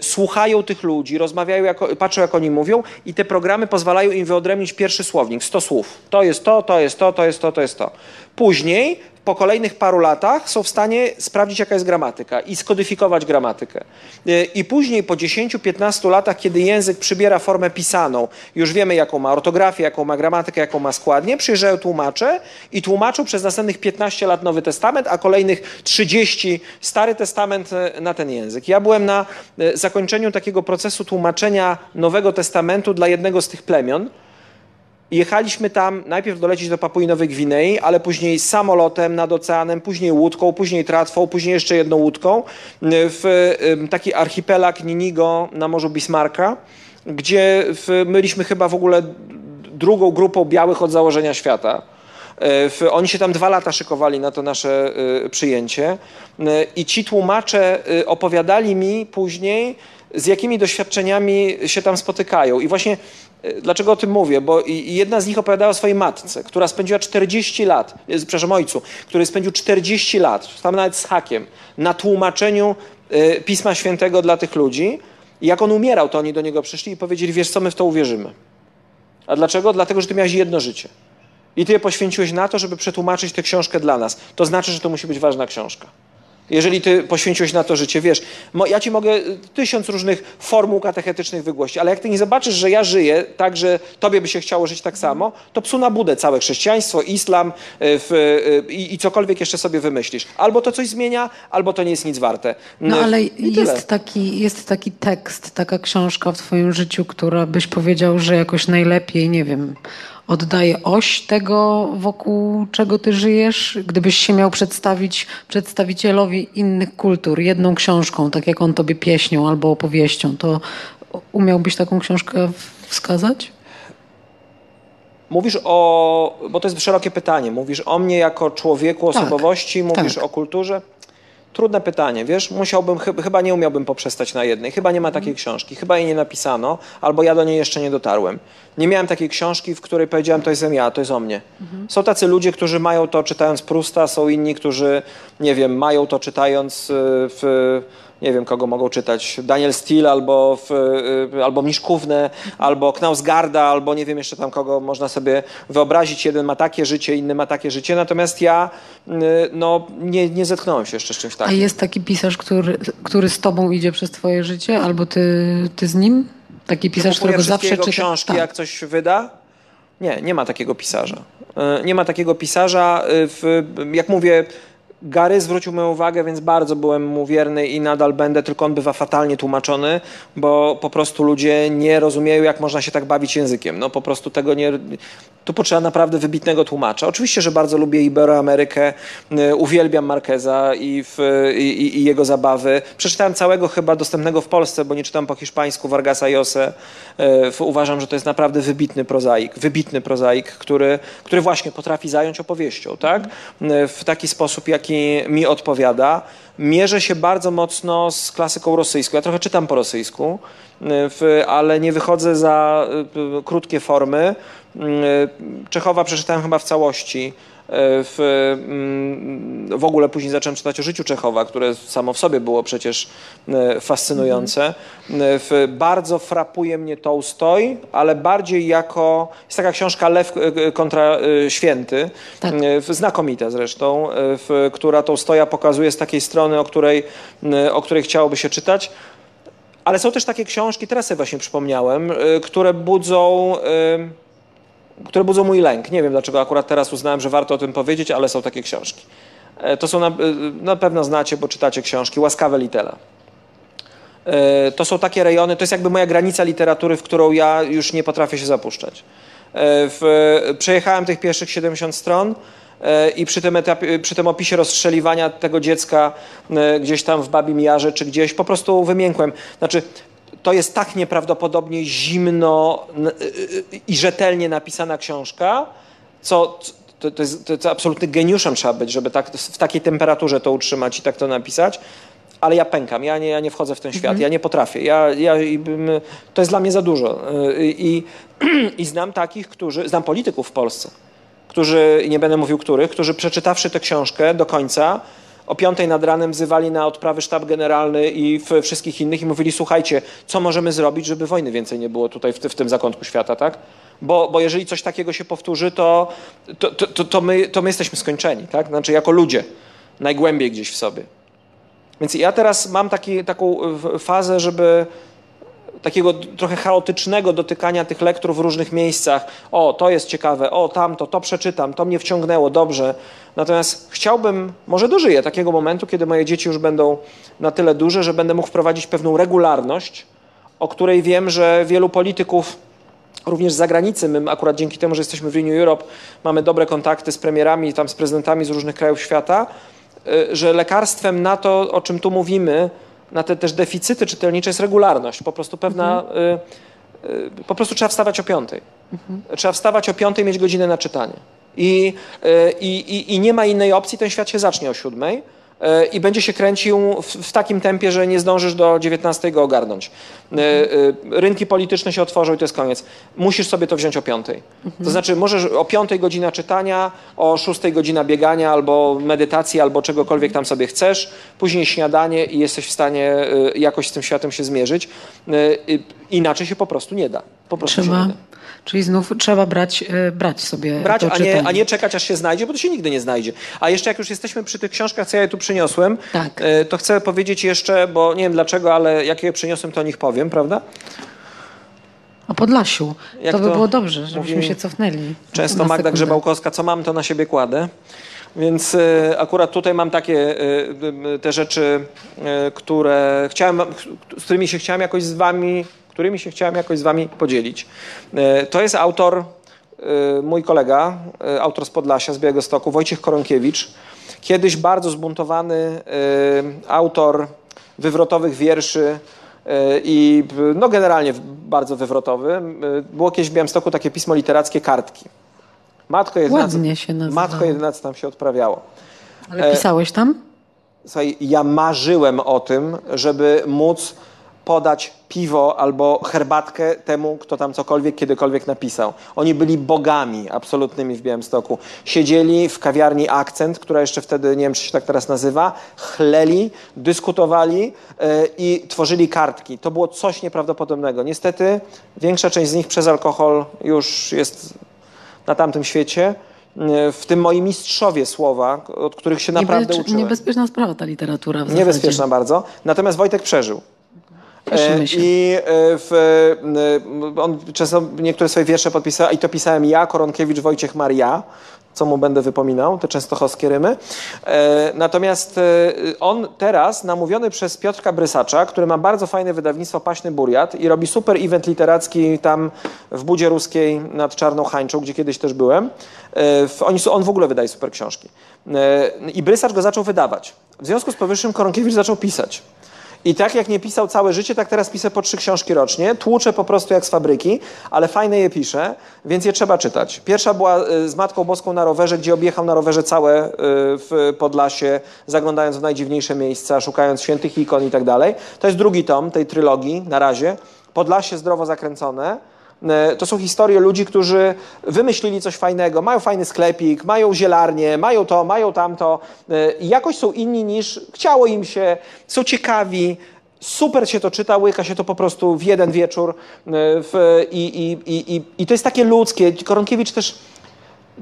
słuchają tych ludzi, rozmawiają, jak, patrzą jak oni mówią i te programy pozwalają im wyodrębnić pierwszy słownik, 100 słów. To jest to, to jest to, to jest to, to jest to. Później po kolejnych paru latach są w stanie sprawdzić, jaka jest gramatyka i skodyfikować gramatykę. E, I później po 10-15 latach, kiedy język przybiera formę pisaną, już wiemy, jaką ma ortografię, jaką ma gramatykę, jaką ma składnię, przyjeżdżają tłumacze i tłumaczą przez następnych 15 lat Nowy Testament, a kolejnych 30 Stary Testament e, na ten język. Ja byłem na e, zakończeniu takiego procesu tłumaczenia Nowego Testamentu dla jednego z tych plemion, Jechaliśmy tam najpierw dolecieć do Papui Nowej Gwinei, ale później samolotem nad oceanem, później łódką, później tratwą, później jeszcze jedną łódką w taki archipelag Ninigo na Morzu Bismarcka, gdzie myliśmy chyba w ogóle drugą grupą białych od założenia świata. Oni się tam dwa lata szykowali na to nasze e, przyjęcie e, i ci tłumacze opowiadali mi później, z jakimi doświadczeniami się tam spotykają. I właśnie dlaczego o tym mówię? Bo jedna z nich opowiadała o swojej matce, która spędziła 40 lat, przepraszam, ojcu, który spędził 40 lat, tam nawet z hakiem, na tłumaczeniu Pisma Świętego dla tych ludzi. I jak on umierał, to oni do niego przyszli i powiedzieli, wiesz co, my w to uwierzymy. A dlaczego? Dlatego, że ty miałeś jedno życie. I ty je poświęciłeś na to, żeby przetłumaczyć tę książkę dla nas. To znaczy, że to musi być ważna książka. Jeżeli ty poświęciłeś na to życie, wiesz, ja ci mogę tysiąc różnych formuł katechetycznych wygłosić, ale jak ty nie zobaczysz, że ja żyję tak, że tobie by się chciało żyć tak samo, to psu na budę całe chrześcijaństwo, islam y, w, y, i, i cokolwiek jeszcze sobie wymyślisz. Albo to coś zmienia, albo to nie jest nic warte. No ale jest taki, jest taki tekst, taka książka w twoim życiu, która byś powiedział, że jakoś najlepiej, nie wiem, oddaje oś tego, wokół czego ty żyjesz? Gdybyś się miał przedstawić przedstawicielowi innych kultur jedną książką, tak jak on tobie pieśnią albo opowieścią, to umiałbyś taką książkę wskazać? Mówisz o, bo to jest szerokie pytanie, mówisz o mnie jako człowieku, tak, osobowości, tak, mówisz tak. o kulturze? Trudne pytanie, wiesz, musiałbym, chyba nie umiałbym poprzestać na jednej. Chyba nie ma takiej książki, chyba jej nie napisano, albo ja do niej jeszcze nie dotarłem. Nie miałem takiej książki, w której powiedziałem, to jestem ja, to jest o mnie. Mhm. Są tacy ludzie, którzy mają to czytając Prusta, są inni, którzy, nie wiem, mają to czytając y, w nie wiem, kogo mogą czytać, Daniel Steele albo, w, y, albo Miszkówne, albo Knausgarda, albo nie wiem jeszcze tam kogo można sobie wyobrazić. Jeden ma takie życie, inny ma takie życie, natomiast ja y, no, nie, nie zetknąłem się jeszcze z czymś takim. A jest taki pisarz, który, który z tobą idzie przez twoje życie, albo ty, ty z nim? Taki pisarz, którego zawsze czyta? książki, tak. jak coś wyda? Nie, nie ma takiego pisarza. Y, nie ma takiego pisarza. W, jak mówię, Gary zwrócił moją uwagę, więc bardzo byłem mu wierny i nadal będę, tylko on bywa fatalnie tłumaczony, bo po prostu ludzie nie rozumieją, jak można się tak bawić językiem. No po prostu tego nie... Tu potrzeba naprawdę wybitnego tłumacza. Oczywiście, że bardzo lubię Iberoamerykę, y, uwielbiam Marqueza i, w, i, i, jego zabawy. Przeczytałem całego chyba dostępnego w Polsce, bo nie czytam po hiszpańsku Vargasa Jose. Y, uważam, że to jest naprawdę wybitny prozaik, wybitny prozaik, który, który właśnie potrafi zająć opowieścią, tak? Y, w taki sposób, jaki jaki mi odpowiada. Mierzę się bardzo mocno z klasyką rosyjską. Ja trochę czytam po rosyjsku, ale nie wychodzę za y, krótkie formy. Y, Czechowa przeczytałem chyba w całości. W, mm, w ogóle później zacząłem czytać o życiu Czechowa, które samo w sobie było przecież e, fascynujące. W, bardzo frapuje mnie Tolstoj, ale bardziej jako, jest taka książka Lew e, kontra e, Święty, tak. znakomita zresztą, w, która Tolstoja pokazuje z takiej strony, o której, o której chciałoby się czytać. Ale są też takie książki, teraz sobie właśnie przypomniałem, które budzą które budzą mój lęk. Nie wiem, dlaczego akurat teraz uznałem, że warto o tym powiedzieć, ale są takie książki. E, to są na, e, na pewno znacie, bo czytacie książki. Łaskawe Litela. E, to są takie rejony, to jest jakby moja granica literatury, w którą ja już nie potrafię się zapuszczać. W, przejechałem tych pierwszych 70 stron i przy tym, etapie, przy tym opisie rozstrzeliwania tego dziecka gdzieś tam w Babim Jarze czy gdzieś po prostu wymiękłem. Znaczy to jest tak nieprawdopodobnie zimno y, y, i rzetelnie napisana książka, co to, to, jest, to jest absolutny geniuszem trzeba być, żeby tak, w takiej temperaturze to utrzymać i tak to napisać. Ale ja pękam, ja nie, ja nie wchodzę w ten świat, mhm. ja nie potrafię. Ja, ja, to jest dla mnie za dużo. Y, I, I znam takich, którzy, znam polityków w Polsce, którzy, nie będę mówił których, którzy przeczytawszy tę książkę do końca, o piątej nad ranem wzywali na odprawy sztab generalny i wszystkich innych i mówili, słuchajcie, co możemy zrobić, żeby wojny więcej nie było tutaj w, w tym zakątku świata, tak? Bo, bo jeżeli coś takiego się powtórzy, to, to, to, to, my, to my jesteśmy skończeni, tak? Znaczy jako ludzie, najgłębiej gdzieś w sobie. Więc ja teraz mam taki, taką fazę, żeby takiego trochę chaotycznego dotykania tych lektur w różnych miejscach. O, to jest ciekawe, o, tamto, to przeczytam, to mnie wciągnęło, dobrze. Natomiast chciałbym, może dożyję takiego momentu, kiedy moje dzieci już będą na tyle duże, że będę mógł wprowadzić pewną regularność, o której wiem, że wielu polityków również z zagranicy, my akurat dzięki temu, że jesteśmy w Renew Europe, mamy dobre kontakty z premierami, tam z prezydentami z różnych krajów świata, y, że lekarstwem na to, o czym tu mówimy, na te też deficyty czytelnicze jest regularność. Po prostu pewna, mhm. y, y, po prostu trzeba wstawać o piątej. Mhm. Trzeba wstawać o piątej, mieć godzinę na czytanie. I, y, i, I nie ma innej opcji, ten świat się zacznie o siódmej i będzie się kręcił w, w, takim tempie, że nie zdążysz do 19 ogarnąć. Mhm. Rynki polityczne się otworzą i to jest koniec. Musisz sobie to wziąć o piątej. Mhm. To znaczy możesz o piątej godzina czytania, o szóstej godzina biegania albo medytacji, albo czegokolwiek tam sobie chcesz, później śniadanie i jesteś w stanie jakoś z tym światem się zmierzyć. Inaczej się po prostu nie da. Po prostu Trzeba. się nie da. Czyli znów trzeba brać, e, brać sobie Brać, a nie, a nie czekać, aż się znajdzie, bo to się nigdy nie znajdzie. A jeszcze jak już jesteśmy przy tych książkach, co ja je tu przyniosłem, Tak. e, to chcę powiedzieć jeszcze, bo nie wiem dlaczego, ale jak je przyniosłem, to o nich powiem, prawda? O Podlasiu. Jak to by to było dobrze, żebyśmy mówi się cofnęli. Często Magda. Grzebałkowska, co mam, to na siebie kładę. Więc e, akurat tutaj mam takie te rzeczy, które chciałem, z którymi się chciałem jakoś z wami, którymi się chciałem jakoś z wami podzielić. E, To jest autor, e, mój kolega, e, autor z Podlasia, z Białegostoku, Wojciech Koronkiewicz. Kiedyś bardzo zbuntowany autor wywrotowych wierszy i no generalnie bardzo wywrotowy. Było kiedyś w Białymstoku takie pismo literackie Kartki. Matko jedyna, Ładnie się nazywało. Matko jedyna, co tam się odprawiało. Ale pisałeś tam? Słuchaj, ja marzyłem o tym, żeby móc podać piwo albo herbatkę temu, kto tam cokolwiek, kiedykolwiek napisał. Oni byli bogami absolutnymi w Białymstoku. Siedzieli w kawiarni Akcent, która jeszcze wtedy, nie wiem, czy się tak teraz nazywa, chleli, dyskutowali yy, i tworzyli kartki. To było coś nieprawdopodobnego. Niestety większa część z nich przez alkohol już jest na tamtym świecie. Yy, W tym moi mistrzowie słowa, od których się naprawdę Niebe- uczyłem. Niebezpieczna sprawa ta literatura w zasadzie. Niebezpieczna bardzo. Natomiast Wojtek przeżył. Cieszymy E, się. I e, w, e, on często niektóre swoje wiersze podpisał, i to pisałem ja, Koronkiewicz, Wojciech Maria, co mu będę wypominał, te częstochowskie rymy. Natomiast on teraz, namówiony przez Piotrka Brysacza, który ma bardzo fajne wydawnictwo Paśny Buriat i robi super event literacki tam w Budzie Ruskiej nad Czarną Hańczą, gdzie kiedyś też byłem. Są- on w ogóle wydaje super książki. I Brysacz go zaczął wydawać. W związku z powyższym Koronkiewicz zaczął pisać. I tak jak nie pisał całe życie, tak teraz piszę po trzy książki rocznie. Tłuczę po prostu jak z fabryki, ale fajne je piszę, więc je trzeba czytać. Pierwsza była y, z Matką Boską na rowerze, gdzie objechał na rowerze całe y, w Podlasie, zaglądając w najdziwniejsze miejsca, szukając świętych ikon i tak dalej. To jest drugi tom tej trylogii na razie. Podlasie zdrowo zakręcone. E, To są historie ludzi, którzy wymyślili coś fajnego, mają fajny sklepik, mają zielarnię, mają to, mają tamto e, i jakoś są inni niż chciało im się, są ciekawi, super się to czyta, łyka się to po prostu w jeden wieczór e, w, i, i, i, i, to jest takie ludzkie. Koronkiewicz też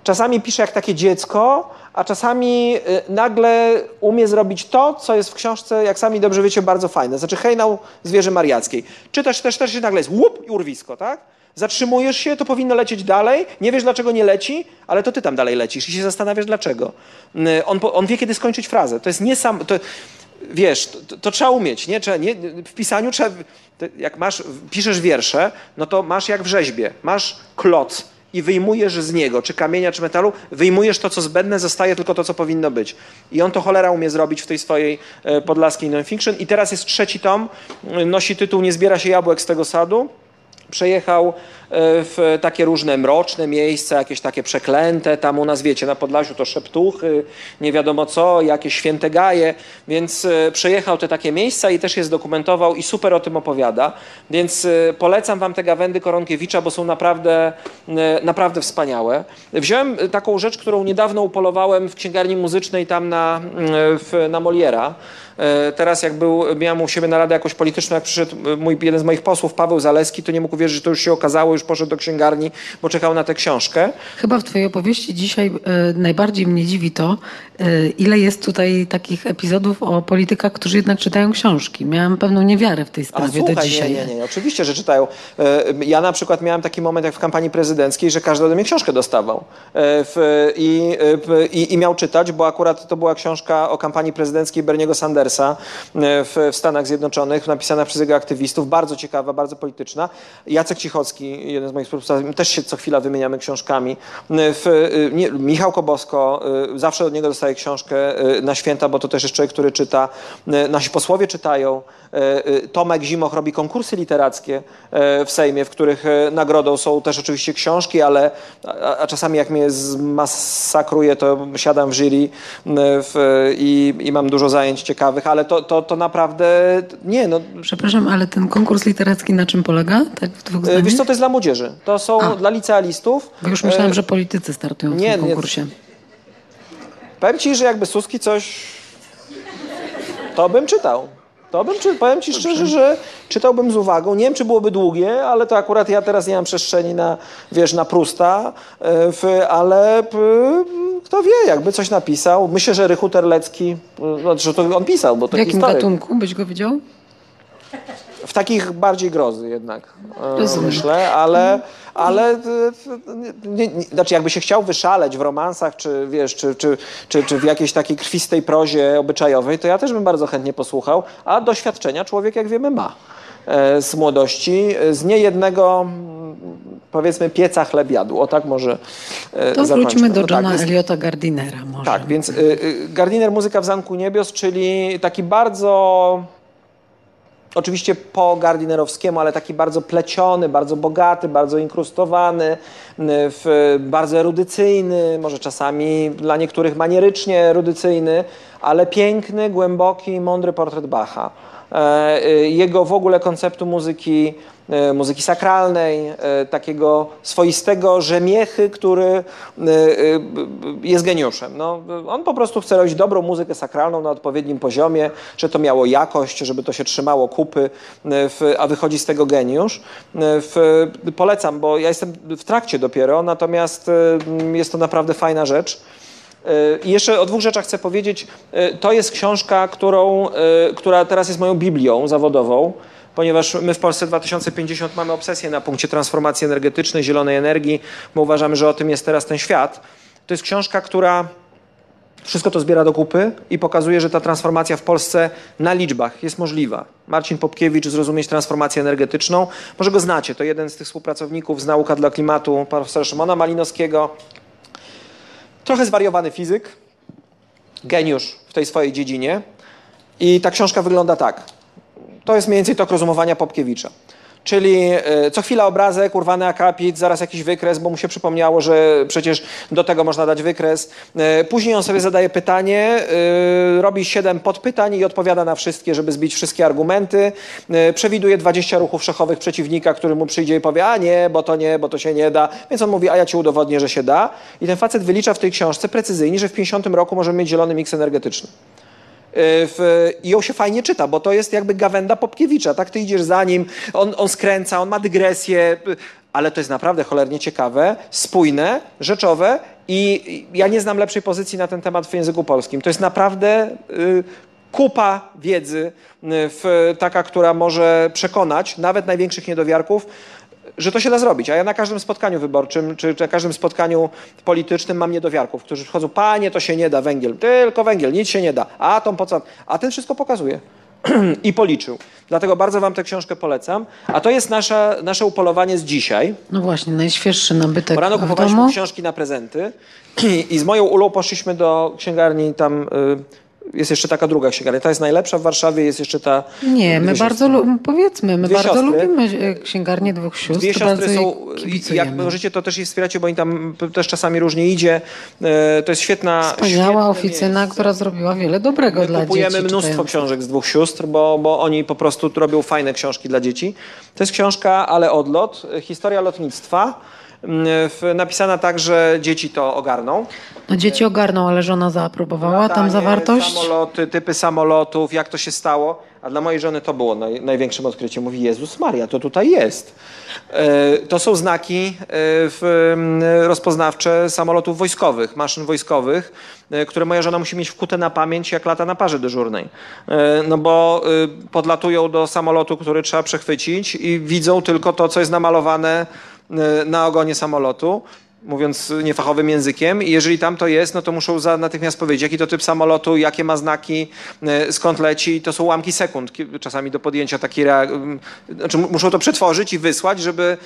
czasami pisze jak takie dziecko, a czasami nagle umie zrobić to, co jest w książce, jak sami dobrze wiecie, bardzo fajne. Znaczy hejnał zwierzy mariackiej. Czytasz też, też i nagle jest łup i urwisko, tak? Zatrzymujesz się, to powinno lecieć dalej, nie wiesz dlaczego nie leci, ale to ty tam dalej lecisz i się zastanawiasz dlaczego. Y, On, on wie kiedy skończyć frazę. To jest niesam... Wiesz, to, to trzeba umieć, nie? Trzeba, nie? W pisaniu trzeba... Jak masz, piszesz wiersze, no to masz jak w rzeźbie. Masz kloc i wyjmujesz z niego, czy kamienia, czy metalu, wyjmujesz to, co zbędne, zostaje tylko to, co powinno być. I on to cholera umie zrobić w tej swojej e, podlaskiej non-fiction. I teraz jest trzeci tom, nosi tytuł Nie zbiera się jabłek z tego sadu. Przejechał e, w takie różne mroczne miejsca, jakieś takie przeklęte, tam u nas wiecie, na Podlasiu to szeptuchy, nie wiadomo co, jakieś święte gaje, więc e, przejechał te takie miejsca i też je zdokumentował i super o tym opowiada, więc e, polecam wam te gawędy Koronkiewicza, bo są naprawdę, naprawdę wspaniałe. Wziąłem taką rzecz, którą niedawno upolowałem w księgarni muzycznej tam na, na Moliera. E, Teraz jak był, miałem u siebie naradę jakoś polityczną, jak przyszedł e, mój, jeden z moich posłów, Paweł Zaleski, to nie mógł uwierzyć, że to już się okazało, już poszedł do księgarni, bo czekał na tę książkę. Chyba w twojej opowieści dzisiaj e, najbardziej mnie dziwi to, e, ile jest tutaj takich epizodów o politykach, którzy jednak czytają książki. Miałam pewną niewiarę w tej sprawie do słuchaj, dzisiaj. nie, nie, nie, oczywiście, że czytają. E, Ja na przykład miałem taki moment jak w kampanii prezydenckiej, że każdy ode mnie książkę dostawał i, i, i miał czytać, bo akurat to była książka o kampanii prezydenckiej Berniego Sandersa e, w, w Stanach Zjednoczonych, napisana przez jego aktywistów, bardzo ciekawa, bardzo polityczna. Jacek Cichocki, jeden z moich współpracowników, też się co chwila wymieniamy książkami. E, W, e, nie, Michał Kobosko, zawsze od niego dostaję książkę na święta, bo to też jest człowiek, który czyta. Nasi posłowie czytają. Tomek Zimoch robi konkursy literackie w Sejmie, w których nagrodą są też oczywiście książki, ale a, a czasami jak mnie zmasakruje, to siadam w jury w, i, i mam dużo zajęć ciekawych, ale to, to, to naprawdę nie, no Przepraszam, ale ten konkurs literacki na czym polega? Tak w dwóch e, zdaniach? wiesz co, to jest dla młodzieży. To są A. dla licealistów. Bo już myślałam, E, że politycy startują w nie, tym nie. konkursie. Powiem ci, że jakby Suski coś, to bym czytał. To bym, czy, powiem Ci szczerze, że czytałbym z uwagą. Nie wiem, czy byłoby długie, ale to akurat ja teraz nie mam przestrzeni na, wiesz, na Prusta, e, ale kto wie, jakby coś napisał. Myślę, że Rychu Terlecki, e, że to on pisał, bo to W jakim historyk. gatunku byś go widział? W takich bardziej grozy jednak, e, Rozumiem. myślę, ale, ale e, nie, nie, znaczy jakby się chciał wyszaleć w romansach, czy wiesz, czy, czy, czy, czy w jakiejś takiej krwistej prozie obyczajowej, to ja też bym bardzo chętnie posłuchał, a doświadczenia człowiek, jak wiemy, ma e, z młodości, e, z niejednego mm, powiedzmy pieca chleb jadł, o tak może e, To zakończmy. wróćmy do No tak, Johna więc- Eliota Gardinera może. tak, więc y, y, Gardiner Muzyka w Zamku Niebios, czyli taki bardzo, oczywiście po gardinerowskiemu, ale taki bardzo pleciony, bardzo bogaty, bardzo inkrustowany, y, w, bardzo erudycyjny, może czasami dla niektórych manierycznie erudycyjny, ale piękny, głęboki, mądry portret Bacha. E, y, Jego w ogóle konceptu muzyki, muzyki sakralnej, e, takiego swoistego rzemiechy, który e, e, jest geniuszem. No, on po prostu chce robić dobrą muzykę sakralną na odpowiednim poziomie, że to miało jakość, żeby to się trzymało kupy, e, a wychodzi z tego geniusz. E, polecam, bo ja jestem w trakcie dopiero, natomiast e, jest to naprawdę fajna rzecz. I jeszcze o dwóch rzeczach chcę powiedzieć. E, To jest książka, którą, e, która teraz jest moją Biblią zawodową, ponieważ my w Polsce 2050 mamy obsesję na punkcie transformacji energetycznej, zielonej energii. My uważamy, że o tym jest teraz ten świat. To jest książka, która wszystko to zbiera do kupy i pokazuje, że ta transformacja w Polsce na liczbach jest możliwa. Marcin Popkiewicz, Zrozumieć transformację energetyczną. Może go znacie, to jeden z tych współpracowników z Nauka dla Klimatu, profesora Szymona Malinowskiego. Trochę zwariowany fizyk, geniusz w tej swojej dziedzinie. I ta książka wygląda tak. To jest mniej więcej tok rozumowania Popkiewicza. Czyli e, co chwila obrazek, urwany akapit, zaraz jakiś wykres, bo mu się przypomniało, że przecież do tego można dać wykres. E, Później on sobie zadaje pytanie, e, robi siedem podpytań i odpowiada na wszystkie, żeby zbić wszystkie argumenty. Przewiduje 20 ruchów szechowych przeciwnika, który mu przyjdzie i powie, a nie, bo to nie, bo to się nie da. Więc on mówi, a ja ci udowodnię, że się da. I ten facet wylicza w tej książce precyzyjnie, że w 50 roku możemy mieć zielony miks energetyczny. W, I ją się fajnie czyta, bo to jest jakby gawenda Popkiewicza, tak? Ty idziesz za nim, on, on skręca, on ma dygresję, y, ale to jest naprawdę cholernie ciekawe, spójne, rzeczowe i i ja nie znam lepszej pozycji na ten temat w języku polskim. To jest naprawdę y, kupa wiedzy, y, w, taka, która może przekonać nawet największych niedowiarków, że to się da zrobić. A ja na każdym spotkaniu wyborczym, czy, czy na każdym spotkaniu politycznym mam niedowiarków, którzy przychodzą, panie, to się nie da, węgiel, tylko węgiel, nic się nie da, atom po co? A ten wszystko pokazuje. I policzył. Dlatego bardzo wam tę książkę polecam. A to jest nasza, nasze upolowanie z dzisiaj. No właśnie, najświeższy nabytek Bo rano kupowaliśmy książki na prezenty i, i z moją Ulą poszliśmy do księgarni tam... Y, jest jeszcze taka druga księgarnia. Ta jest najlepsza w Warszawie, jest jeszcze ta... Nie, my bardzo, lu- powiedzmy, my Dwie bardzo siostry. lubimy e, księgarnię dwóch sióstr. Dwie siostry są, jak możecie, to też je wspieracie, bo oni tam też czasami różnie idzie. E, To jest świetna Wspaniała świetne oficyna, miejsce. która zrobiła wiele dobrego My dla kupujemy dzieci. mnóstwo czytających. książek z dwóch sióstr, bo, bo oni po prostu robią fajne książki dla dzieci. To jest książka, ale odlot, e, historia lotnictwa, napisana tak, że dzieci to ogarną. No dzieci ogarną, ale żona zaaprobowała tam Latanie, zawartość. Samoloty, typy samolotów, jak to się stało. A dla mojej żony to było naj, największym odkryciem. Mówi, Jezus Maria, to tutaj jest. E, to są znaki e, rozpoznawcze samolotów wojskowych, maszyn wojskowych, e, które moja żona musi mieć wkute na pamięć, jak lata na parze dyżurnej. No bo podlatują do samolotu, który trzeba przechwycić i widzą tylko to, co jest namalowane na ogonie samolotu mówiąc niefachowym językiem i jeżeli tam to jest, no to muszą za natychmiast powiedzieć, jaki to typ samolotu, jakie ma znaki, e, skąd leci. To są ułamki sekund czasami do podjęcia takiej reakcji. Znaczy mu- muszą to przetworzyć i wysłać, żeby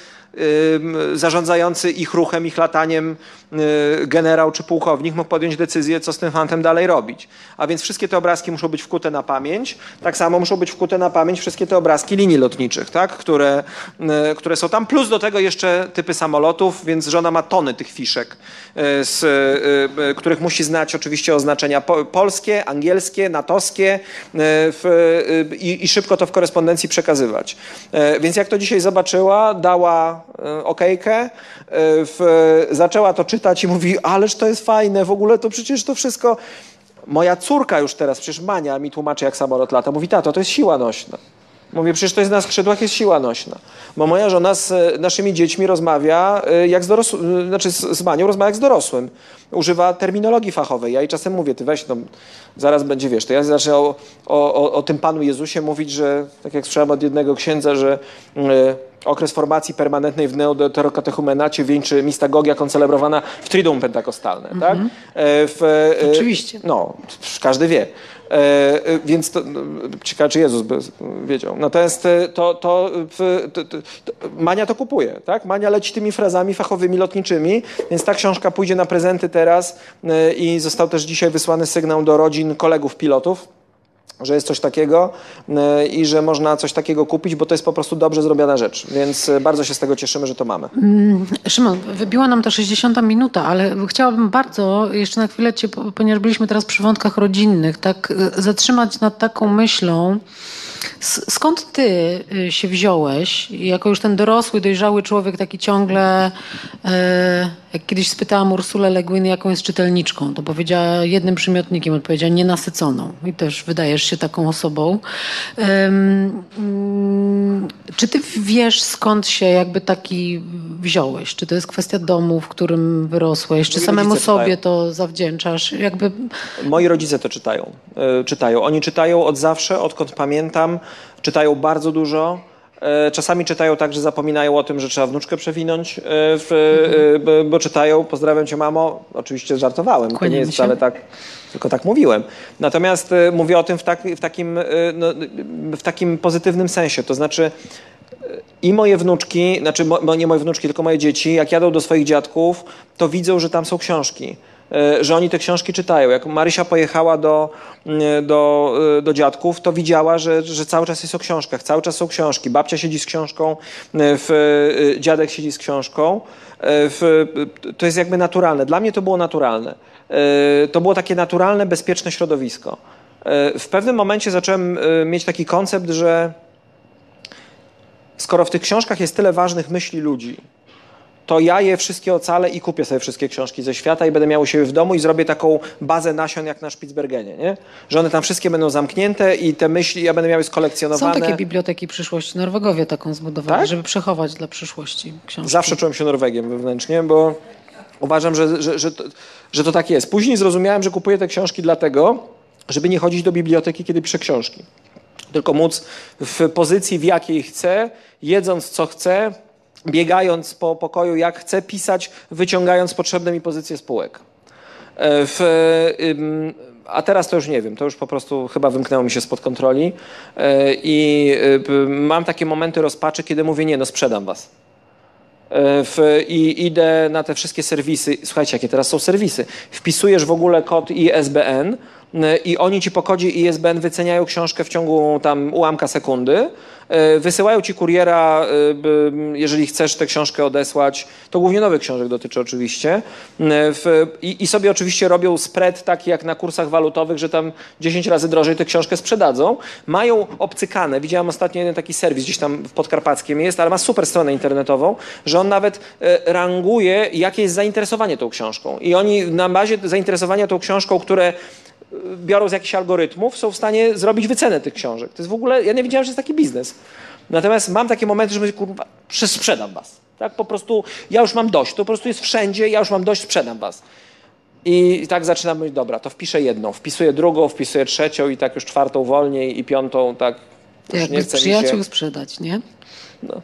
zarządzający ich ruchem, ich lataniem y, generał czy pułkownik mógł podjąć decyzję, co z tym fantem dalej robić. A więc wszystkie te obrazki muszą być wkute na pamięć. Tak samo muszą być wkute na pamięć wszystkie te obrazki linii lotniczych, tak? które, y, które są tam. Plus do tego jeszcze typy samolotów, więc żona ma tony tych fiszek, y, z, których musi znać oczywiście oznaczenia po, polskie, angielskie, natowskie w, i, i szybko to w korespondencji przekazywać. Y, Więc jak to dzisiaj zobaczyła, dała okejkę, y, w, zaczęła to czytać i mówi, ależ to jest fajne, w ogóle to przecież to wszystko Moja córka już teraz, przecież Mania mi tłumaczy, jak samolot lata. Mówi, tato, to jest siła nośna. Mówię, przecież to jest na skrzydłach, jest siła nośna. Bo moja żona z e, naszymi dziećmi rozmawia e, jak z dorosłym, e, znaczy z, z Manią rozmawia jak z dorosłym. Używa terminologii fachowej. Ja jej czasem mówię, ty weź, no, zaraz będzie, wiesz, to ja zacznę o, o, o, tym Panu Jezusie mówić, że, tak jak słyszałem od jednego księdza, że y, okres formacji permanentnej w neodeterokatechumenacie wieńczy mistagogia koncelebrowana w Triduum Pentakostalne, tak? E, w, e, Oczywiście. No, każdy wie. E, e, więc to, no, ciekawe, czy Jezus by wiedział. Natomiast e, to, to, to, to, Mania to kupuje, tak? Mania leci tymi frazami fachowymi, lotniczymi, więc ta książka pójdzie na prezenty teraz i został też dzisiaj wysłany sygnał do rodzin kolegów pilotów, że jest coś takiego e, i że można coś takiego kupić, bo to jest po prostu dobrze zrobiona rzecz. Więc e, bardzo się z tego cieszymy, że to mamy. Szymon, wybiła nam ta 60 minuta, ale chciałabym bardzo jeszcze na chwilę cię, po- ponieważ byliśmy teraz przy wątkach rodzinnych, tak e, zatrzymać nad taką myślą, skąd ty y, się wziąłeś, jako już ten dorosły, dojrzały człowiek, taki ciągle, e, jak kiedyś spytałam Ursulę Le Guin, jaką jest czytelniczką, to powiedziała jednym przymiotnikiem, odpowiedziała nienasyconą i też wydajesz się taką osobą. Mm, czy ty wiesz, skąd się jakby taki wziąłeś? Czy to jest kwestia domu, w którym wyrosłeś? Czy Moi samemu sobie czytają. to zawdzięczasz? Jakby Moi rodzice to czytają. e, czytają. Oni czytają od zawsze, odkąd pamiętam. Czytają bardzo dużo. E, Czasami czytają tak, że zapominają o tym, że trzeba wnuczkę przewinąć, e, w, e, bo- czytają. Pozdrawiam cię, mamo. Oczywiście żartowałem. To nie Kłaniamy jest się. wcale tak, tylko tak mówiłem. Natomiast mówię o tym w, tak, w, takim, no, w takim pozytywnym sensie. To znaczy, i moje wnuczki, znaczy mo- nie moje wnuczki, tylko moje dzieci, jak jadą do swoich dziadków, to widzą, że tam są książki. E, Że oni te książki czytają. Jak Marysia pojechała do, do, e, do dziadków, to widziała, że, że cały czas jest o książkach, cały czas są książki. Babcia siedzi z książką, e, w, dziadek siedzi z książką. W, to jest jakby naturalne. Dla mnie to było naturalne. To było takie naturalne, bezpieczne środowisko. W pewnym momencie zacząłem mieć taki koncept, że skoro w tych książkach jest tyle ważnych myśli ludzi, to ja je wszystkie ocalę i kupię sobie wszystkie książki ze świata i będę miał u siebie w domu i zrobię taką bazę nasion jak na Spitsbergenie, nie? Że one tam wszystkie będą zamknięte i te myśli ja będę miał je są skolekcjonowane. takie biblioteki przyszłości. Norwegowie taką zbudowali, Tak? żeby przechować dla przyszłości książki. Zawsze czułem się Norwegiem wewnętrznie, bo uważam, że, że, że, to, że to tak jest. Później zrozumiałem, że kupuję te książki dlatego, żeby nie chodzić do biblioteki, kiedy piszę książki. Tylko móc w pozycji, w jakiej chcę, jedząc co chcę, biegając po pokoju jak chcę, pisać, wyciągając potrzebne mi pozycje spółek. E, W, a teraz to już nie wiem, to już po prostu chyba wymknęło mi się spod kontroli E, i y, mam takie momenty rozpaczy, kiedy mówię, nie no, sprzedam was. E, W, I idę na te wszystkie serwisy. Słuchajcie, jakie teraz są serwisy. Wpisujesz w ogóle kod ISBN i oni ci po kodzie ISBN wyceniają książkę w ciągu tam ułamka sekundy. E, Wysyłają ci kuriera, e, jeżeli chcesz tę książkę odesłać. To głównie nowych książek dotyczy oczywiście. E, i, sobie oczywiście robią spread taki jak na kursach walutowych, że tam 10 razy drożej tę książkę sprzedadzą. Mają obcykane. Widziałem ostatnio jeden taki serwis gdzieś tam w Podkarpackiem jest, ale ma super stronę internetową, że on nawet e, ranguje, jakie jest zainteresowanie tą książką. I oni na bazie zainteresowania tą książką, które e, biorą z jakichś algorytmów, są w stanie zrobić wycenę tych książek. To jest w ogóle, ja nie wiedziałem, że jest taki biznes. Natomiast mam takie momenty, że mówię, kurwa, sprzedam was. Tak po prostu, ja już mam dość, to po prostu jest wszędzie, ja już mam dość, sprzedam was. I tak zaczynam mówić, dobra, to wpiszę jedną, wpisuję drugą, wpisuję trzecią i tak już czwartą wolniej i piątą tak już Jakby nie chce mi przyjaciół się. sprzedać, nie? No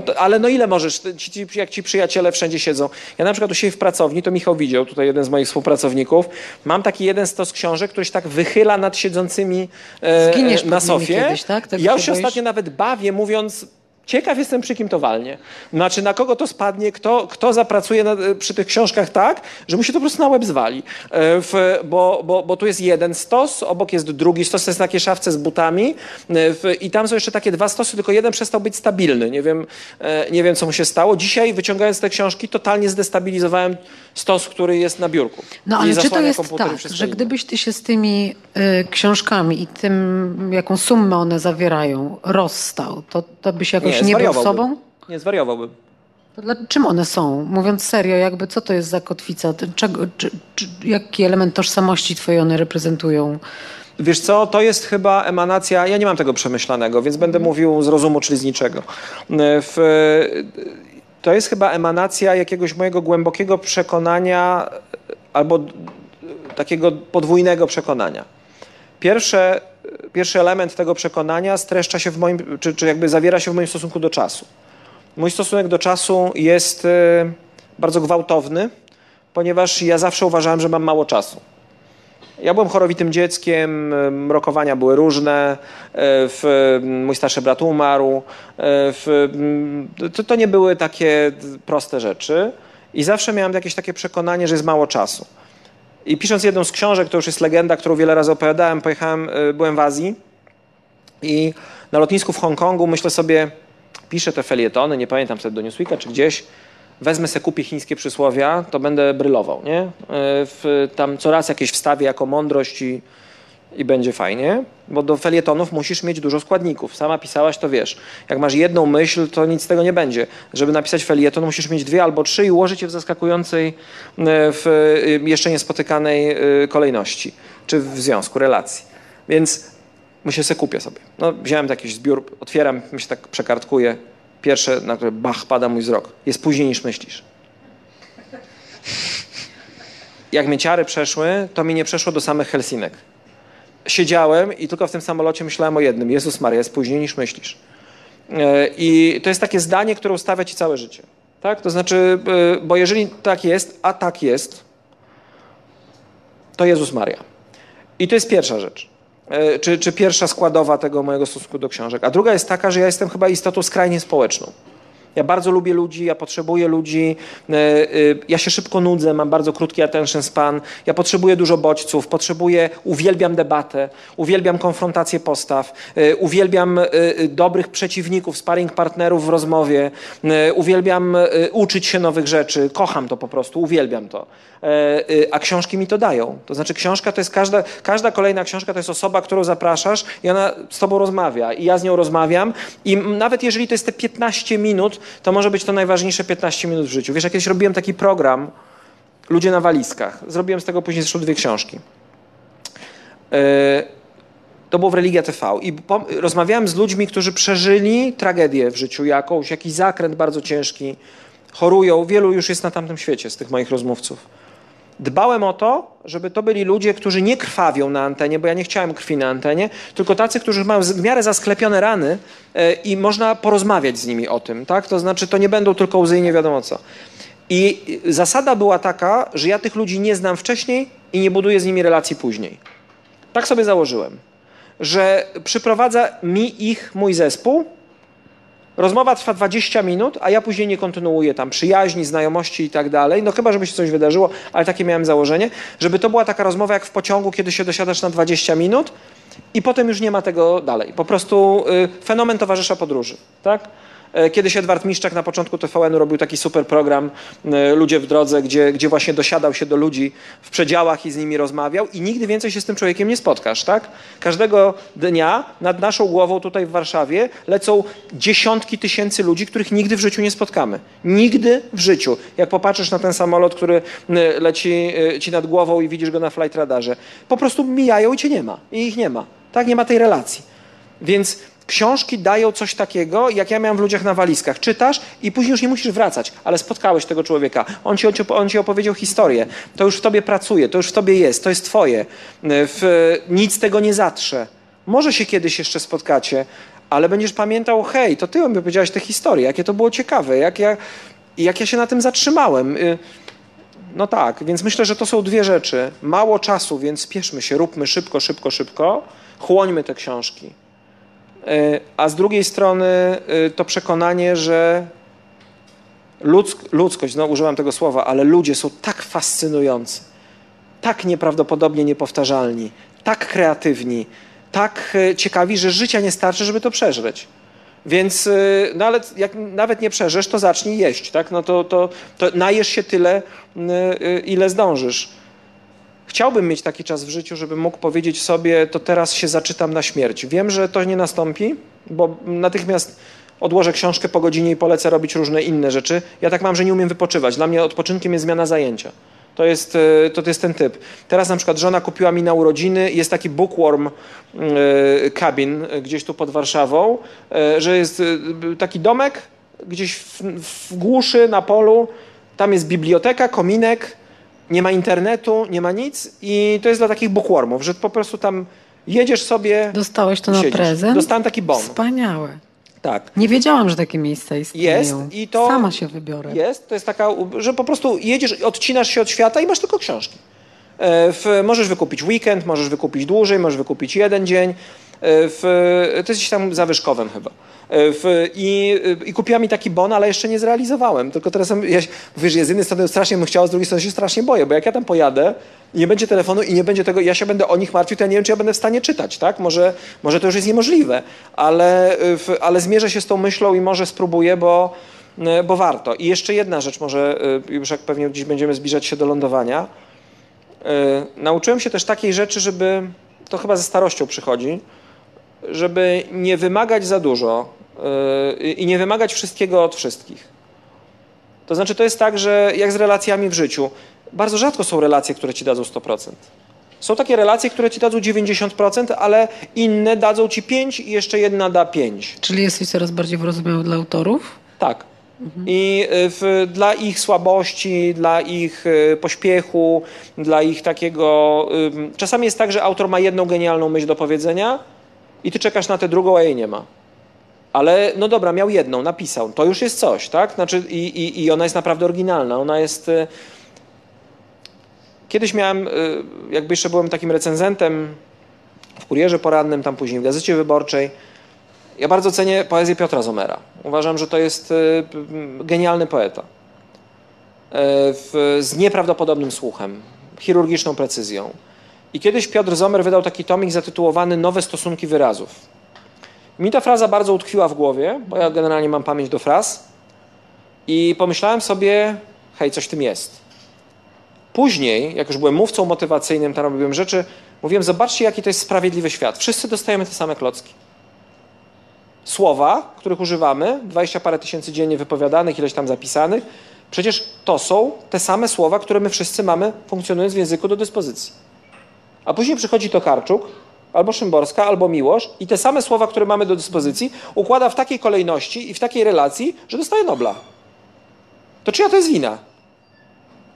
to, ale no ile możesz, ci, ci, jak ci przyjaciele wszędzie siedzą. Ja na przykład u siebie w pracowni, to Michał widział, tutaj jeden z moich współpracowników, mam taki jeden stos książek, który się tak wychyla nad siedzącymi e, Zginiesz na sofie. kiedyś, tak? Tego ja się boisz? ostatnio nawet bawię, mówiąc, ciekaw jestem przy kim to walnie. Znaczy na kogo to spadnie, kto, kto zapracuje na, przy tych książkach tak, że mu się to po prostu na łeb zwali. E, W, bo, bo, bo tu jest jeden stos, obok jest drugi stos, to jest na takiej szafce z butami e, w, i tam są jeszcze takie dwa stosy, tylko jeden przestał być stabilny. Nie wiem, e, nie wiem co mu się stało. Dzisiaj wyciągając te książki totalnie zdestabilizowałem stos, który jest na biurku. No ale czy to jest tak, że gdybyś ty się z tymi y, książkami i tym, jaką sumę one zawierają, rozstał, to, to byś jakoś nie, był zwariowałbym. sobą? Nie, zwariowałbym. To dla, czym one są? Mówiąc serio, jakby co to jest za kotwica? Czego, czy, czy, jaki element tożsamości twojej one reprezentują? Wiesz co, to jest chyba emanacja, ja nie mam tego przemyślanego, więc będę mówił z rozumu, czyli z niczego. W, to jest chyba emanacja jakiegoś mojego głębokiego przekonania albo takiego podwójnego przekonania. Pierwsze, pierwszy element tego przekonania streszcza się w moim, czy, czy jakby zawiera się w moim stosunku do czasu. Mój stosunek do czasu jest e, bardzo gwałtowny, ponieważ ja zawsze uważałem, że mam mało czasu. Ja byłem chorowitym dzieckiem, rokowania były różne, e, w, mój starszy brat umarł. W, to, to nie były takie proste rzeczy i zawsze miałem jakieś takie przekonanie, że jest mało czasu. I pisząc jedną z książek, to już jest legenda, którą wiele razy opowiadałem, pojechałem, byłem w Azji i na lotnisku w Hongkongu myślę sobie, piszę te felietony, nie pamiętam wtedy do Newsweeka czy gdzieś, wezmę se, kupię chińskie przysłowia, to będę brylował, nie? E, w, tam coraz jakieś wstawię jako mądrość i, i będzie fajnie, bo do felietonów musisz mieć dużo składników. Sama pisałaś, to wiesz. Jak masz jedną myśl, to nic z tego nie będzie. Żeby napisać felieton, musisz mieć dwie albo trzy i ułożyć je w zaskakującej, e, w e, jeszcze niespotykanej kolejności, czy w związku, relacji. Więc myślę, se kupię sobie. No, wziąłem jakiś zbiór, otwieram, mi się tak przekartkuję. Pierwsze, na które bach, pada mój wzrok. Jest później niż myślisz. Jak mnie ciary przeszły, to mi nie przeszło do samych Helsinek. Siedziałem i tylko w tym samolocie myślałem o jednym. Jezus Maria, jest później niż myślisz. E, I to jest takie zdanie, które ustawia ci całe życie. Tak? To znaczy, e, bo jeżeli tak jest, a tak jest, to Jezus Maria. I to jest pierwsza rzecz. E, czy, czy pierwsza składowa tego mojego stosunku do książek. A druga jest taka, że ja jestem chyba istotą skrajnie społeczną. Ja bardzo lubię ludzi, ja potrzebuję ludzi, e, e, ja się szybko nudzę, mam bardzo krótki attention span, ja potrzebuję dużo bodźców, potrzebuję, uwielbiam debatę, uwielbiam konfrontację postaw, e, uwielbiam dobrych przeciwników, sparring partnerów w rozmowie, uwielbiam uczyć się nowych rzeczy, kocham to po prostu, uwielbiam to. A książki mi to dają. To znaczy książka to jest każda, każda kolejna książka to jest osoba, którą zapraszasz i ona z tobą rozmawia i ja z nią rozmawiam i nawet jeżeli to jest te 15 minut, to może być to najważniejsze 15 minut w życiu. Wiesz, jak kiedyś robiłem taki program Ludzie na walizkach. Zrobiłem z tego później zresztą dwie książki. E, to było w Religia TV i rozmawiałem z ludźmi, którzy przeżyli tragedię w życiu jakąś, jakiś zakręt bardzo ciężki, chorują. Wielu już jest na tamtym świecie z tych moich rozmówców dbałem o to, żeby to byli ludzie, którzy nie krwawią na antenie, bo ja nie chciałem krwi na antenie, tylko tacy, którzy mają w miarę zasklepione rany e, i można porozmawiać z nimi o tym, tak? To znaczy, to nie będą tylko łzy i nie wiadomo co. I zasada była taka, że ja tych ludzi nie znam wcześniej i nie buduję z nimi relacji później. Tak sobie założyłem, że przyprowadza mi ich mój zespół, Rozmowa trwa 20 minut, a ja później nie kontynuuję tam przyjaźni, znajomości i tak dalej. No chyba, żeby się coś wydarzyło, ale takie miałem założenie, żeby to była taka rozmowa jak w pociągu, kiedy się dosiadasz na 20 minut i potem już nie ma tego dalej. Po prostu y, fenomen towarzysza podróży, tak? E, kiedyś Edward Miszczak na początku TVN robił taki super program e, Ludzie w drodze, gdzie, gdzie właśnie dosiadał się do ludzi w przedziałach i z nimi rozmawiał i nigdy więcej się z tym człowiekiem nie spotkasz, tak? Każdego dnia nad naszą głową tutaj w Warszawie lecą dziesiątki tysięcy ludzi, których nigdy w życiu nie spotkamy. Nigdy w życiu. Jak popatrzysz na ten samolot, który leci e, ci nad głową i widzisz go na flight radarze, po prostu mijają i cię nie ma. I ich nie ma. Tak, nie ma tej relacji. Więc Książki dają coś takiego, jak ja miałem w ludziach na walizkach. Czytasz i później już nie musisz wracać, ale spotkałeś tego człowieka. On ci, on ci opowiedział historię. To już w tobie pracuje, to już w tobie jest, to jest twoje. W, nic tego nie zatrze. Może się kiedyś jeszcze spotkacie, ale będziesz pamiętał, hej, to ty mi powiedziałeś tę historię, jakie to było ciekawe, jak ja, jak ja się na tym zatrzymałem. Y, no tak, więc myślę, że to są dwie rzeczy. Mało czasu, więc spieszmy się, róbmy szybko, szybko, szybko. Chłońmy te książki. E, a z drugiej strony e, to przekonanie, że ludzk, ludzkość, no używam tego słowa, ale ludzie są tak fascynujący, tak nieprawdopodobnie niepowtarzalni, tak kreatywni, tak e, ciekawi, że życia nie starczy, żeby to przeżyć. Więc, no ale jak nawet nie przeżysz, to zacznij jeść, tak? No to, to, to najesz się tyle, ile zdążysz. Chciałbym mieć taki czas w życiu, żebym mógł powiedzieć sobie, to teraz się zaczytam na śmierć. Wiem, że to nie nastąpi, bo natychmiast odłożę książkę po godzinie i polecę robić różne inne rzeczy. Ja tak mam, że nie umiem wypoczywać. Dla mnie odpoczynkiem jest zmiana zajęcia. To jest, e, to, jest ten typ. Teraz na przykład żona kupiła mi na urodziny, jest taki bookworm e, cabin gdzieś tu pod Warszawą, e, że jest taki domek gdzieś w, w głuszy, na polu. Tam jest biblioteka, kominek, nie ma internetu, nie ma nic i to jest dla takich bookwormów, że po prostu tam jedziesz sobie. Dostałeś to na siedzisz. prezent? Dostałem taki bon. Wspaniałe. Tak. Nie wiedziałam, że takie miejsca istnieją. Jest i to. Sama się wybiorę. Jest, to jest taka, że po prostu jedziesz, odcinasz się od świata i masz tylko książki. E, w, możesz wykupić weekend, możesz wykupić dłużej, możesz wykupić jeden dzień. E, w, to jest gdzieś tam zawyżkowym chyba. E, w, i, I kupiła mi taki bon, ale jeszcze nie zrealizowałem. Tylko teraz ja, wiesz, z jednej strony strasznie bym chciał, z drugiej strony się strasznie boję, bo jak ja tam pojadę, nie będzie telefonu i nie będzie tego, ja się będę o nich martwił, to ja nie wiem, czy ja będę w stanie czytać, tak? Może, może to już jest niemożliwe, ale, w, ale zmierzę się z tą myślą i może spróbuję, bo, bo warto. I jeszcze jedna rzecz, może już jak pewnie dziś będziemy zbliżać się do lądowania. Nauczyłem się też takiej rzeczy, żeby, to chyba ze starością przychodzi, żeby nie wymagać za dużo i nie wymagać wszystkiego od wszystkich. To znaczy, to jest tak, że jak z relacjami w życiu, bardzo rzadko są relacje, które ci dadzą 100%. Są takie relacje, które ci dadzą 90%, ale inne dadzą ci 5 i jeszcze jedna da 5. Czyli jesteś coraz bardziej wyrozumiały dla autorów? Tak. Mhm. I w, dla ich słabości, dla ich y, pośpiechu, dla ich takiego. Y, czasami jest tak, że autor ma jedną genialną myśl do powiedzenia, i ty czekasz na tę drugą, a jej nie ma. Ale no dobra, miał jedną, napisał. To już jest coś, tak? Znaczy, i, i, i ona jest naprawdę oryginalna. Ona jest. Y, kiedyś miałem, y, jakby jeszcze byłem takim recenzentem w kurierze porannym, tam później w gazecie wyborczej. Ja bardzo cenię poezję Piotra Zomera. Uważam, że to jest y, genialny poeta. Z nieprawdopodobnym słuchem, chirurgiczną precyzją. I kiedyś Piotr Zomer wydał taki tomik zatytułowany Nowe stosunki wyrazów. Mi ta fraza bardzo utkwiła w głowie, bo ja generalnie mam pamięć do fraz. I pomyślałem sobie, hej, coś w tym jest. Później, jak już byłem mówcą motywacyjnym, tam robiłem rzeczy, mówiłem, zobaczcie, jaki to jest sprawiedliwy świat. Wszyscy dostajemy te same klocki. Słowa, których używamy, 20 parę tysięcy dziennie wypowiadanych, ileś tam zapisanych, przecież to są te same słowa, które my wszyscy mamy, funkcjonując w języku, do dyspozycji. A później przychodzi Tokarczuk, albo Szymborska, albo Miłosz i te same słowa, które mamy do dyspozycji, układa w takiej kolejności i w takiej relacji, że dostaje Nobla. To czyja to jest wina?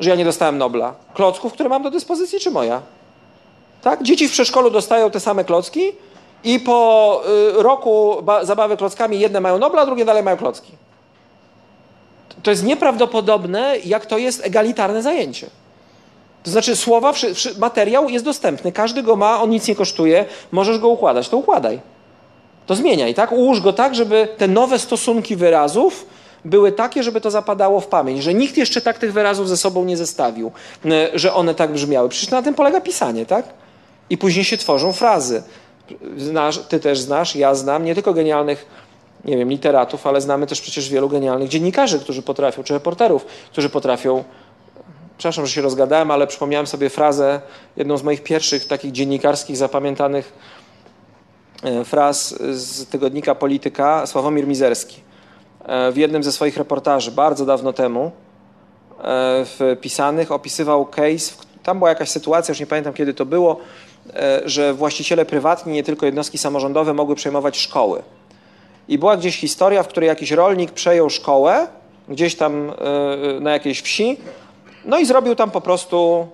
Że ja nie dostałem Nobla? Klocków, które mam do dyspozycji, czy moja? Tak? Dzieci w przedszkolu dostają te same klocki i po y, roku zabawy klockami jedne mają Nobla, drugie dalej mają klocki. To jest nieprawdopodobne, jak to jest egalitarne zajęcie. To znaczy słowa, materiał jest dostępny, każdy go ma, on nic nie kosztuje, możesz go układać, to układaj. To zmieniaj, tak? Ułóż go tak, żeby te nowe stosunki wyrazów były takie, żeby to zapadało w pamięć, że nikt jeszcze tak tych wyrazów ze sobą nie zestawił, że one tak brzmiały. Przecież na tym polega pisanie, tak? I później się tworzą frazy. Znasz, ty też znasz, ja znam nie tylko genialnych, nie wiem, literatów, ale znamy też przecież wielu genialnych dziennikarzy, którzy potrafią, czy reporterów, którzy potrafią przepraszam, że się rozgadałem, ale przypomniałem sobie frazę, jedną z moich pierwszych takich dziennikarskich zapamiętanych e, fraz z tygodnika Polityka, Sławomir Mizerski. E, w jednym ze swoich reportaży, bardzo dawno temu, e, wpisanych, opisywał case, tam była jakaś sytuacja, już nie pamiętam kiedy to było, że właściciele prywatni, nie tylko jednostki samorządowe, mogły przejmować szkoły. I była gdzieś historia, w której jakiś rolnik przejął szkołę, gdzieś tam na jakiejś wsi, no i zrobił tam po prostu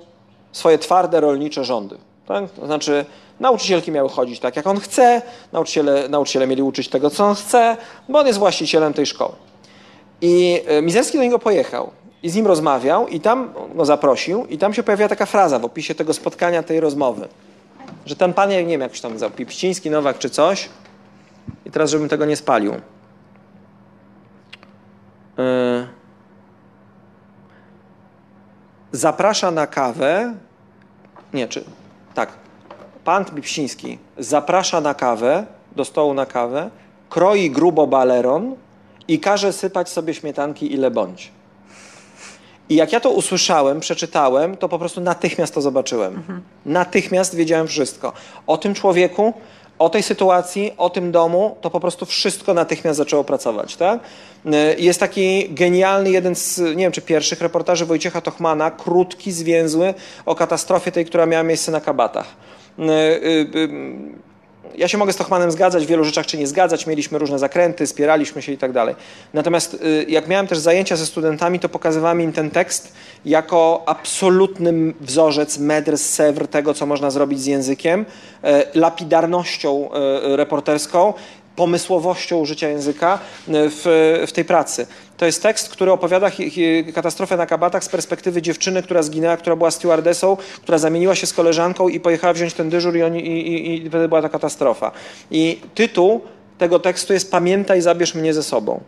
swoje twarde rolnicze rządy. Tak? To znaczy nauczycielki miały chodzić tak, jak on chce, nauczyciele, nauczyciele mieli uczyć tego, co on chce, bo on jest właścicielem tej szkoły. I e, Mizerski do niego pojechał i z nim rozmawiał i tam go zaprosił i tam się pojawia taka fraza w opisie tego spotkania, tej rozmowy, że ten pan, nie wiem, jak się tam nazywał, Pipściński, Nowak czy coś i teraz, żebym tego nie spalił. Yy zaprasza na kawę, nie, czy, tak, pan Bipsiński zaprasza na kawę, do stołu na kawę, kroi grubo baleron i każe sypać sobie śmietanki ile bądź. I jak ja to usłyszałem, przeczytałem, to po prostu natychmiast to zobaczyłem. Mhm. Natychmiast wiedziałem wszystko. O tym człowieku, o tej sytuacji, o tym domu, to po prostu wszystko natychmiast zaczęło pracować. Tak? Jest taki genialny, jeden z, nie wiem czy pierwszych reportaży Wojciecha Tochmana, krótki, zwięzły, o katastrofie tej, która miała miejsce na Kabatach ja się mogę z Tochmanem zgadzać w wielu rzeczach, czy nie zgadzać. Mieliśmy różne zakręty, spieraliśmy się i tak dalej. Natomiast y, jak miałem też zajęcia ze studentami, to pokazywałem im ten tekst jako absolutny wzorzec, medr, sewr tego, co można zrobić z językiem, e, lapidarnością e, reporterską pomysłowością użycia języka e, w, w tej pracy. To jest tekst, który opowiada katastrofę na kabatach z perspektywy dziewczyny, która zginęła, która była stewardessą, która zamieniła się z koleżanką i pojechała wziąć ten dyżur i, oni, i, i, i była ta katastrofa. I tytuł tego tekstu jest Pamiętaj, zabierz mnie ze sobą.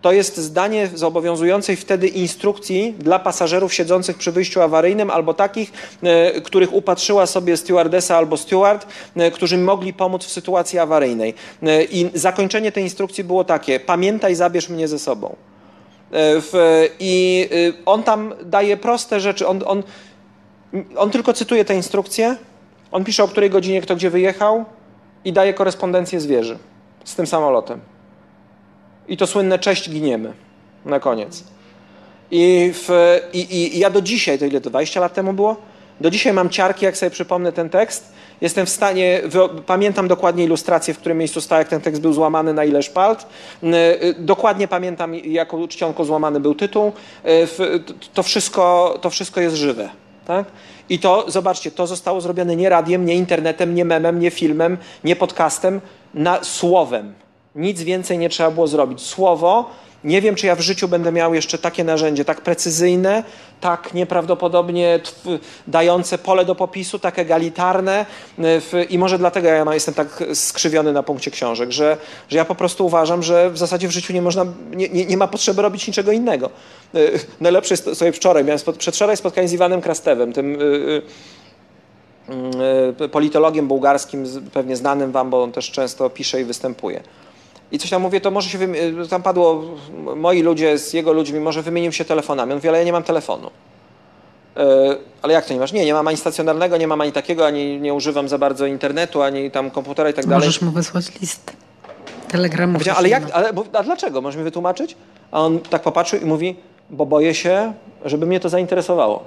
To jest zdanie zobowiązującej wtedy instrukcji dla pasażerów siedzących przy wyjściu awaryjnym albo takich, e, których upatrzyła sobie stewardesa albo steward, e, którzy mogli pomóc w sytuacji awaryjnej. E, I zakończenie tej instrukcji było takie: pamiętaj, zabierz mnie ze sobą. I on tam daje proste rzeczy. On, on, on tylko cytuje te instrukcje, on pisze o której godzinie kto gdzie wyjechał i daje korespondencję z wieży z tym samolotem. I to słynne cześć giniemy na koniec. I, w, i, I ja do dzisiaj, to ile to 20 lat temu było? Do dzisiaj mam ciarki, jak sobie przypomnę ten tekst. Jestem w stanie, pamiętam dokładnie ilustrację, w którym miejscu stał, jak ten tekst był złamany na ile szpalt. Y, dokładnie pamiętam, jaką czcionką złamany był tytuł. Y, to wszystko, to wszystko jest żywe. Tak? I to, zobaczcie, to zostało zrobione nie radiem, nie internetem, nie memem, nie filmem, nie podcastem, na słowem. Nic więcej nie trzeba było zrobić. Słowo, nie wiem, czy ja w życiu będę miał jeszcze takie narzędzie, tak precyzyjne, tak nieprawdopodobnie dające pole do popisu, tak egalitarne. I może dlatego ja jestem tak skrzywiony na punkcie książek, że, że ja po prostu uważam, że w zasadzie w życiu nie można, nie, nie, nie ma potrzeby robić niczego innego. Najlepsze jest sobie wczoraj, miałem przedwczoraj spotkanie z Iwanem Krastewem, tym y, politologiem bułgarskim, pewnie znanym wam, bo on też często pisze i występuje. I coś tam mówię, to może się, tam padło, moi ludzie z jego ludźmi, może wymienił się telefonami. On mówi, ale ja nie mam telefonu. E, ale jak to nie masz? Nie, nie mam ani stacjonarnego, nie mam ani takiego, ani nie używam za bardzo internetu, ani tam komputera i tak dalej. Możesz mu wysłać list telegramów. Ale jak, ale, a dlaczego? Możesz mi wytłumaczyć? A on tak popatrzył i mówi, bo boję się, żeby mnie to zainteresowało.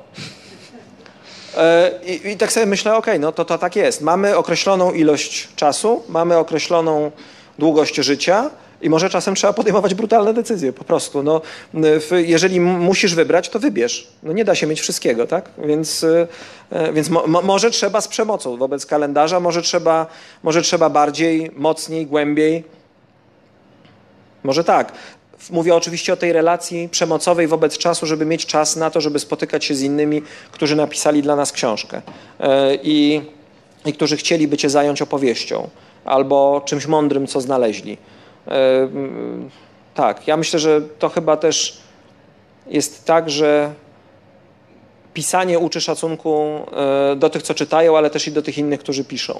E, I, I, tak sobie myślę, okej, okay, no to, to tak jest. Mamy określoną ilość czasu, mamy określoną długość życia i może czasem trzeba podejmować brutalne decyzje po prostu. No, jeżeli musisz wybrać, to wybierz. No, nie da się mieć wszystkiego, tak? Więc, e, więc mo, może trzeba z przemocą wobec kalendarza, może trzeba, może trzeba bardziej, mocniej, głębiej. Może tak. Mówię oczywiście o tej relacji przemocowej wobec czasu, żeby mieć czas na to, żeby spotykać się z innymi, którzy napisali dla nas książkę e, i, i którzy chcieliby cię zająć opowieścią albo czymś mądrym, co znaleźli. E, tak, ja myślę, że to chyba też jest tak, że pisanie uczy szacunku e, do tych, co czytają, ale też i do tych innych, którzy piszą.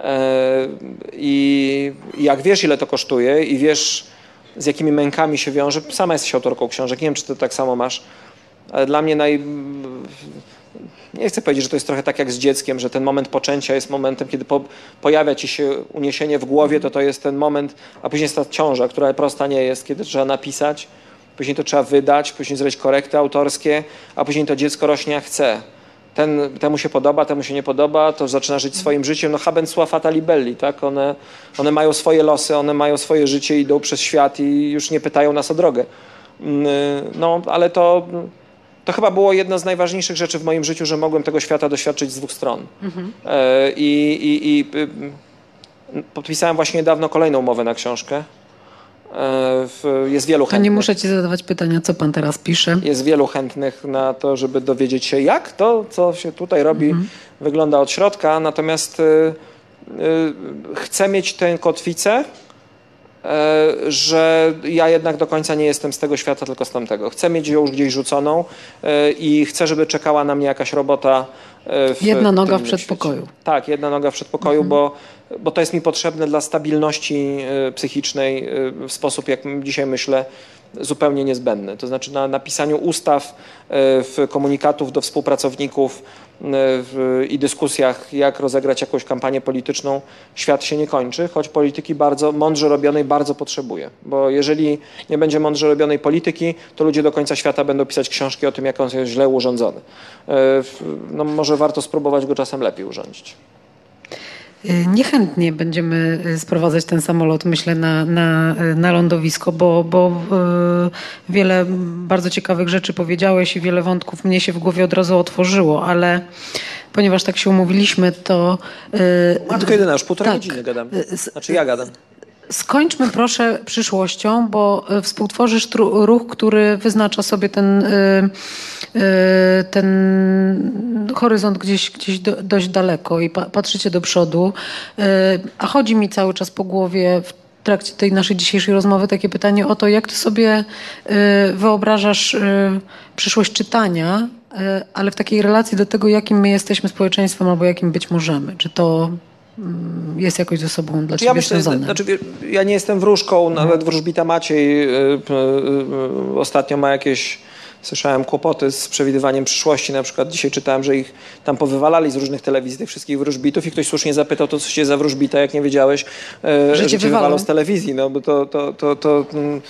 E, I jak wiesz, ile to kosztuje i wiesz, z jakimi mękami się wiąże, sama jesteś autorką książek, nie wiem, czy ty tak samo masz, ale dla mnie naj, nie chcę powiedzieć, że to jest trochę tak jak z dzieckiem, że ten moment poczęcia jest momentem, kiedy po, pojawia ci się uniesienie w głowie, to to jest ten moment, a później jest ta ciąża, która prosta nie jest, kiedy trzeba napisać, później to trzeba wydać, później zrobić korekty autorskie, a później to dziecko rośnie jak chce. Ten, temu się podoba, temu się nie podoba, to zaczyna żyć swoim życiem. No habent sua fatali belli, tak? One, one mają swoje losy, one mają swoje życie, idą przez świat i już nie pytają nas o drogę. Mm, no, ale to to chyba było jedno z najważniejszych rzeczy w moim życiu, że mogłem tego świata doświadczyć z dwóch stron. Mhm. I, i, I podpisałem właśnie niedawno kolejną umowę na książkę. E, jest wielu chętnych. To nie muszę ci zadawać pytania, co pan teraz pisze. Jest wielu chętnych na to, żeby dowiedzieć się, jak to, co się tutaj robi, mhm. wygląda od środka. Natomiast chcę mieć tę kotwicę, że ja jednak do końca nie jestem z tego świata, tylko z tamtego. Chcę mieć ją już gdzieś rzuconą e, i chcę, żeby czekała na mnie jakaś robota. E, w jedna noga w przedpokoju. Świecie. Tak, jedna noga w przedpokoju, mhm. bo, bo to jest mi potrzebne dla stabilności psychicznej w sposób, jak dzisiaj myślę, zupełnie niezbędny. To znaczy na napisaniu ustaw, w komunikatów do współpracowników w, i dyskusjach, jak rozegrać jakąś kampanię polityczną, świat się nie kończy, choć polityki bardzo mądrze robionej bardzo potrzebuje. Bo jeżeli nie będzie mądrze robionej polityki, to ludzie do końca świata będą pisać książki o tym, jak on jest źle urządzony. No, może warto spróbować go czasem lepiej urządzić. Y, niechętnie będziemy y, sprowadzać ten samolot, myślę, na, na, y, na lądowisko, bo, bo wiele bardzo ciekawych rzeczy powiedziałeś i wiele wątków mnie się w głowie od razu otworzyło, ale ponieważ tak się umówiliśmy, to... Matko jedyna, już półtora tak, godziny gadam. Znaczy ja gadam. Skończmy proszę przyszłością, bo e, współtworzysz ruch, który wyznacza sobie ten, e, e, ten horyzont gdzieś, gdzieś dość daleko i patrzycie do przodu. A chodzi mi cały czas po głowie w trakcie tej naszej dzisiejszej rozmowy takie pytanie o to, jak ty sobie wyobrażasz przyszłość czytania, ale w takiej relacji do tego, jakim my jesteśmy społeczeństwem albo jakim być możemy. Czy to jest jakoś ze sobą dla znaczy, ciebie ja myślę, związane. Znaczy, ja nie jestem wróżką, mhm. nawet wróżbita Maciej y, y, y, ostatnio ma jakieś słyszałem kłopoty z przewidywaniem przyszłości. Na przykład dzisiaj czytałem, że ich tam powywalali z różnych telewizji, tych wszystkich wróżbitów i ktoś słusznie zapytał, to co się za wróżbita, jak nie wiedziałeś, że, że cię wywalą z telewizji. No bo to, to, to, to, mm,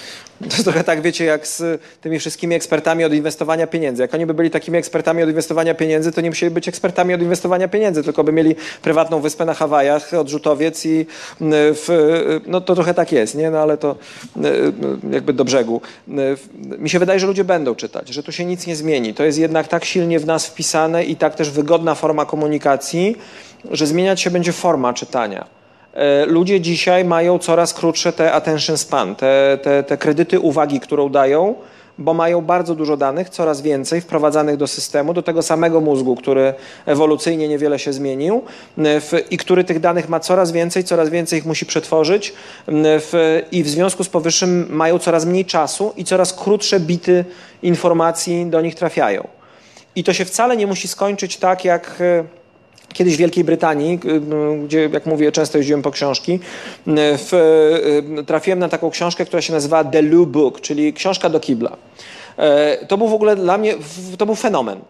to trochę tak, wiecie, jak z tymi wszystkimi ekspertami od inwestowania pieniędzy. Jak oni by byli takimi ekspertami od inwestowania pieniędzy, to nie musieli być ekspertami od inwestowania pieniędzy, tylko by mieli prywatną wyspę na Hawajach, odrzutowiec i w, no to trochę tak jest, nie? No ale to jakby do brzegu. Mi się wydaje, że ludzie będą czytać, że tu się nic nie zmieni. To jest jednak tak silnie w nas wpisane i tak też wygodna forma komunikacji, że zmieniać się będzie forma czytania. E, ludzie dzisiaj mają coraz krótsze te attention span, te, te, te kredyty uwagi, którą dają, bo mają bardzo dużo danych, coraz więcej wprowadzanych do systemu, do tego samego mózgu, który ewolucyjnie niewiele się zmienił e, w, i który tych danych ma coraz więcej, coraz więcej ich musi przetworzyć w, i w związku z powyższym mają coraz mniej czasu i coraz krótsze bity informacji do nich trafiają. I to się wcale nie musi skończyć tak, jak e, Kiedyś w Wielkiej Brytanii, y, y, gdzie jak mówię często jeździłem po książki, y, w, trafiłem na taką książkę, która się nazywa The Loo Book, czyli książka do kibla. E, to był w ogóle dla mnie, to był fenomen.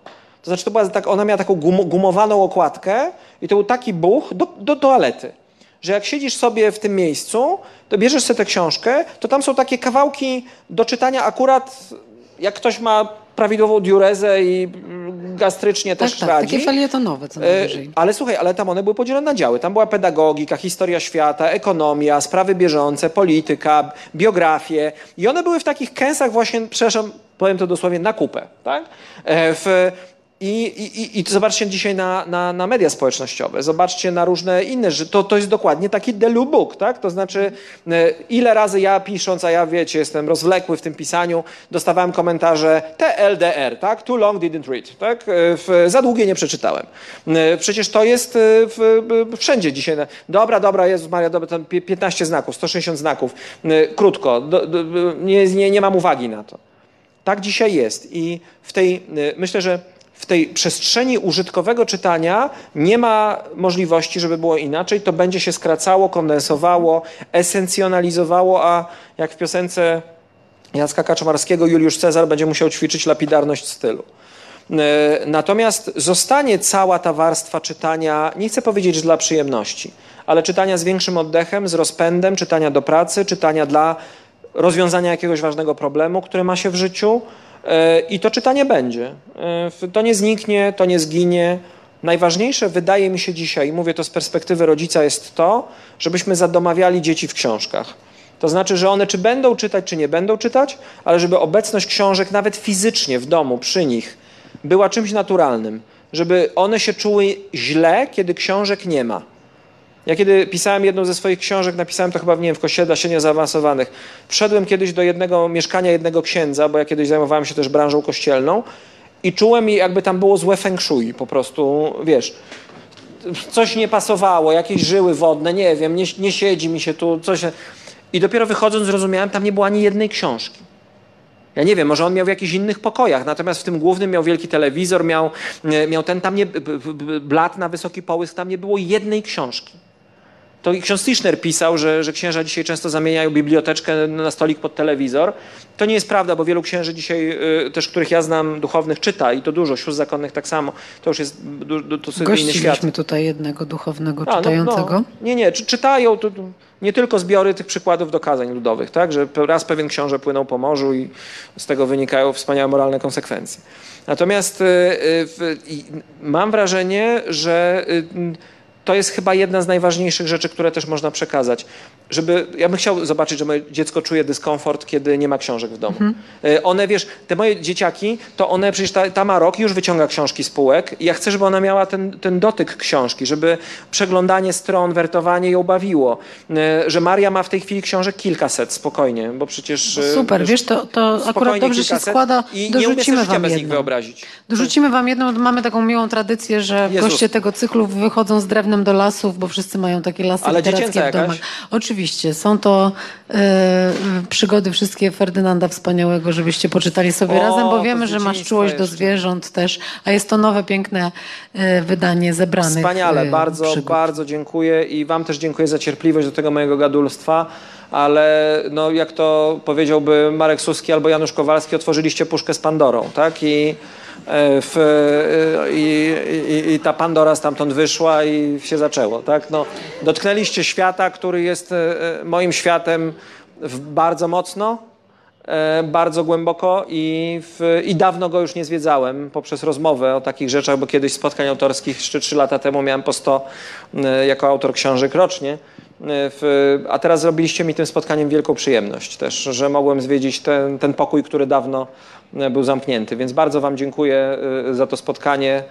To znaczy, to była tak, ona miała taką gumowaną okładkę i to był taki buch do, do toalety że jak siedzisz sobie w tym miejscu, to bierzesz sobie tę książkę, to tam są takie kawałki do czytania akurat jak ktoś ma prawidłową diurezę i gastrycznie tak, też tak, radzi. takie felietonowe co najwyżej. Ale słuchaj, ale tam one były podzielone na działy. Tam była pedagogika, historia świata, ekonomia, sprawy bieżące, polityka, biografie i one były w takich kęsach właśnie, przepraszam, powiem to dosłownie, na kupę. Tak? E, w, i, i, I zobaczcie dzisiaj na, na, na, media społecznościowe, zobaczcie na różne inne, że to, to jest dokładnie taki delu book, tak? To znaczy, e, ile razy ja pisząc, a ja wiecie, jestem rozwlekły w tym pisaniu, dostawałem komentarze TLDR, tak? Too long didn't read, tak? E, w, za długie nie przeczytałem. E, przecież to jest w, wszędzie dzisiaj. Dobra, dobra, Jezus Maria, dobra, tam 15 znaków, 160 znaków, krótko, do, do, nie, nie, nie mam uwagi na to. Tak dzisiaj jest i w tej, myślę, że w tej przestrzeni użytkowego czytania nie ma możliwości, żeby było inaczej. To będzie się skracało, kondensowało, esencjonalizowało, a jak w piosence Jacka Kaczmarskiego Juliusz Cezar będzie musiał ćwiczyć lapidarność stylu. E, natomiast zostanie cała ta warstwa czytania, nie chcę powiedzieć, że dla przyjemności, ale czytania z większym oddechem, z rozpędem, czytania do pracy, czytania dla rozwiązania jakiegoś ważnego problemu, który ma się w życiu, I to czytanie będzie. E, to nie zniknie, to nie zginie. Najważniejsze wydaje mi się dzisiaj, mówię to z perspektywy rodzica, jest to, żebyśmy zadomawiali dzieci w książkach. To znaczy, że one czy będą czytać, czy nie będą czytać, ale żeby obecność książek nawet fizycznie w domu, przy nich, była czymś naturalnym. Żeby one się czuły źle, kiedy książek nie ma. Ja kiedy pisałem jedną ze swoich książek, napisałem to chyba nie wiem, w kościele średnio zaawansowanych. Wszedłem kiedyś do jednego mieszkania jednego księdza, bo ja kiedyś zajmowałem się też branżą kościelną i czułem, jakby tam było złe feng shui, po prostu, wiesz, coś nie pasowało, jakieś żyły wodne, nie wiem, nie, nie siedzi mi się tu, coś. I dopiero wychodząc zrozumiałem, tam nie było ani jednej książki. Ja nie wiem, może on miał w jakichś innych pokojach, natomiast w tym głównym miał wielki telewizor, miał, miał ten tam nie, blat na wysoki połysk, tam nie było jednej książki. To ksiądz Tischner pisał, że, że księża dzisiaj często zamieniają biblioteczkę na stolik pod telewizor. To nie jest prawda, bo wielu księży dzisiaj, y, też których ja znam, duchownych, czyta i to dużo, sióstr zakonnych tak samo. To już jest to sobie inny świat. Tutaj jednego duchownego A, czytającego. No, no. Nie, nie, czytają, to, nie tylko zbiory tych przykładów do kazań ludowych, tak? że raz pewien książę płynął po morzu i z tego wynikają wspaniałe moralne konsekwencje. Natomiast y, y, mam wrażenie, że to jest chyba jedna z najważniejszych rzeczy, które też można przekazać. Żeby, ja bym chciał zobaczyć, że moje dziecko czuje dyskomfort, kiedy nie ma książek w domu. Mhm. One, wiesz, te moje dzieciaki, to one przecież ta, ta ma rok i już wyciąga książki z półek ja chcę, żeby ona miała ten, ten dotyk książki, żeby przeglądanie stron, wertowanie ją bawiło. E, że Maria ma w tej chwili książek kilkaset, spokojnie, bo przecież... E, Super, wiesz, to, to akurat dobrze się składa. I dorzucimy wam bez nich wyobrazić. Dorzucimy wam jedną, mamy taką miłą tradycję, że Jezus. goście tego cyklu wychodzą z drewnem do lasów, bo wszyscy mają takie lasy Ale literackie w domach. Oczywiście, są to e, przygody wszystkie Ferdynanda Wspaniałego, żebyście poczytali sobie o, razem, bo wiemy, że masz czułość jeszcze. do zwierząt też, a jest to nowe, piękne e, wydanie zebranych Wspaniale, e, bardzo, przygód. bardzo dziękuję i wam też dziękuję za cierpliwość do tego mojego gadulstwa ale no, jak to powiedziałby Marek Suski albo Janusz Kowalski, otworzyliście puszkę z Pandorą, tak? I w, e, i, i, i, ta Pandora stamtąd wyszła i się zaczęło. Tak? No, dotknęliście świata, który jest e, moim światem bardzo mocno, bardzo głęboko i, w, i dawno go już nie zwiedzałem poprzez rozmowę o takich rzeczach, bo kiedyś spotkań autorskich jeszcze trzy lata temu miałem po 100 jako autor książek rocznie. W, a teraz zrobiliście mi tym spotkaniem wielką przyjemność też, że mogłem zwiedzić ten, ten pokój, który dawno E, był zamknięty. Więc bardzo Wam dziękuję e, za to spotkanie.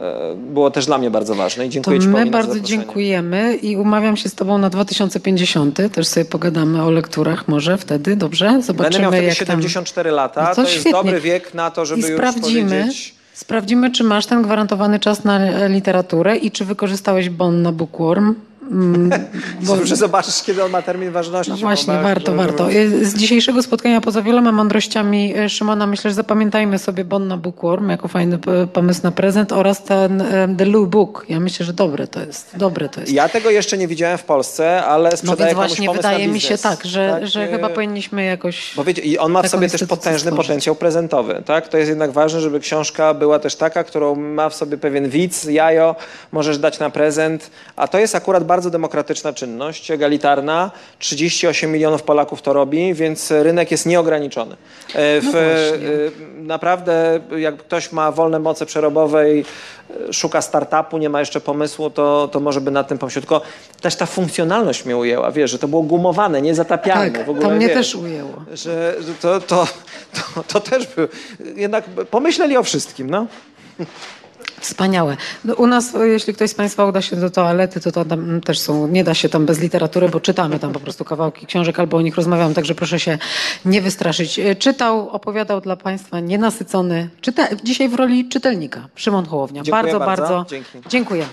E, było też dla mnie bardzo ważne i dziękuję to Ci My bardzo dziękujemy i umawiam się z Tobą na 2050. Też sobie pogadamy o lekturach może wtedy, dobrze? Zobaczymy Będę miał jak 74 tam... lata, no to, to jest dobry wiek na to, żeby I sprawdzimy, już powiedzieć... Sprawdzimy, czy masz ten gwarantowany czas na literaturę i czy wykorzystałeś bon na Bookworm. Mm, bo... Że zobaczysz, kiedy on ma termin ważności. No właśnie, warto, warto. Z dzisiejszego spotkania, poza wieloma mądrościami e, Szymona, myślę, że zapamiętajmy sobie Bonna Bookworm jako fajny pomysł na prezent oraz ten e, The Lou Book. Ja myślę, że dobre to jest. Dobre to jest. Ja tego jeszcze nie widziałem w Polsce, ale sprzedaję no właśnie wydaje mi się tak, że, tak, że chyba powinniśmy jakoś... Bo wiecie, i on ma w sobie też potężny stworzyć. potencjał prezentowy. Tak? To jest jednak ważne, żeby książka była też taka, którą ma w sobie pewien widz, jajo, możesz dać na prezent, a to jest akurat bardzo demokratyczna czynność, egalitarna. 38 milionów Polaków to robi, więc rynek jest nieograniczony. E, w, no naprawdę, jak ktoś ma wolne moce przerobowe i e, szuka startupu, nie ma jeszcze pomysłu, to, to może by na tym pomyśleć. Tylko też ta funkcjonalność mnie ujęła, wiesz, że to było gumowane, niezatapialne. Tak, w ogóle, to mnie wiesz, też ujęło. Że to, to, to, to też był, jednak pomyśleli o wszystkim, no. Wspaniałe. No, u nas, jeśli ktoś z Państwa uda się do toalety, to, to tam też są, nie da się tam bez literatury, bo czytamy tam po prostu kawałki książek albo o nich rozmawiamy, także proszę się nie wystraszyć. E, czytał, opowiadał dla Państwa nienasycony, czyta, dzisiaj w roli czytelnika, Szymon Hołownia. Dziękuję bardzo, bardzo, bardzo dziękujemy.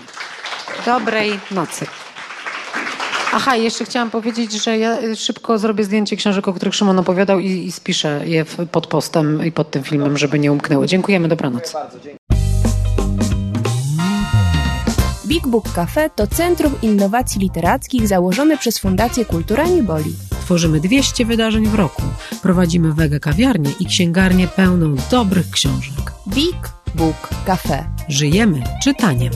Dobrej nocy. Aha, jeszcze chciałam powiedzieć, że ja szybko zrobię zdjęcie książek, o których Szymon opowiadał i, i spiszę je pod postem i pod tym filmem, żeby nie umknęły. Dziękujemy, dobranoc. Big Book Cafe to centrum innowacji literackich założone przez Fundację Kultura Nie Boli. Tworzymy 200 wydarzeń w roku. Prowadzimy wege kawiarnię i księgarnię pełną dobrych książek. Big Book Cafe. Żyjemy czytaniem.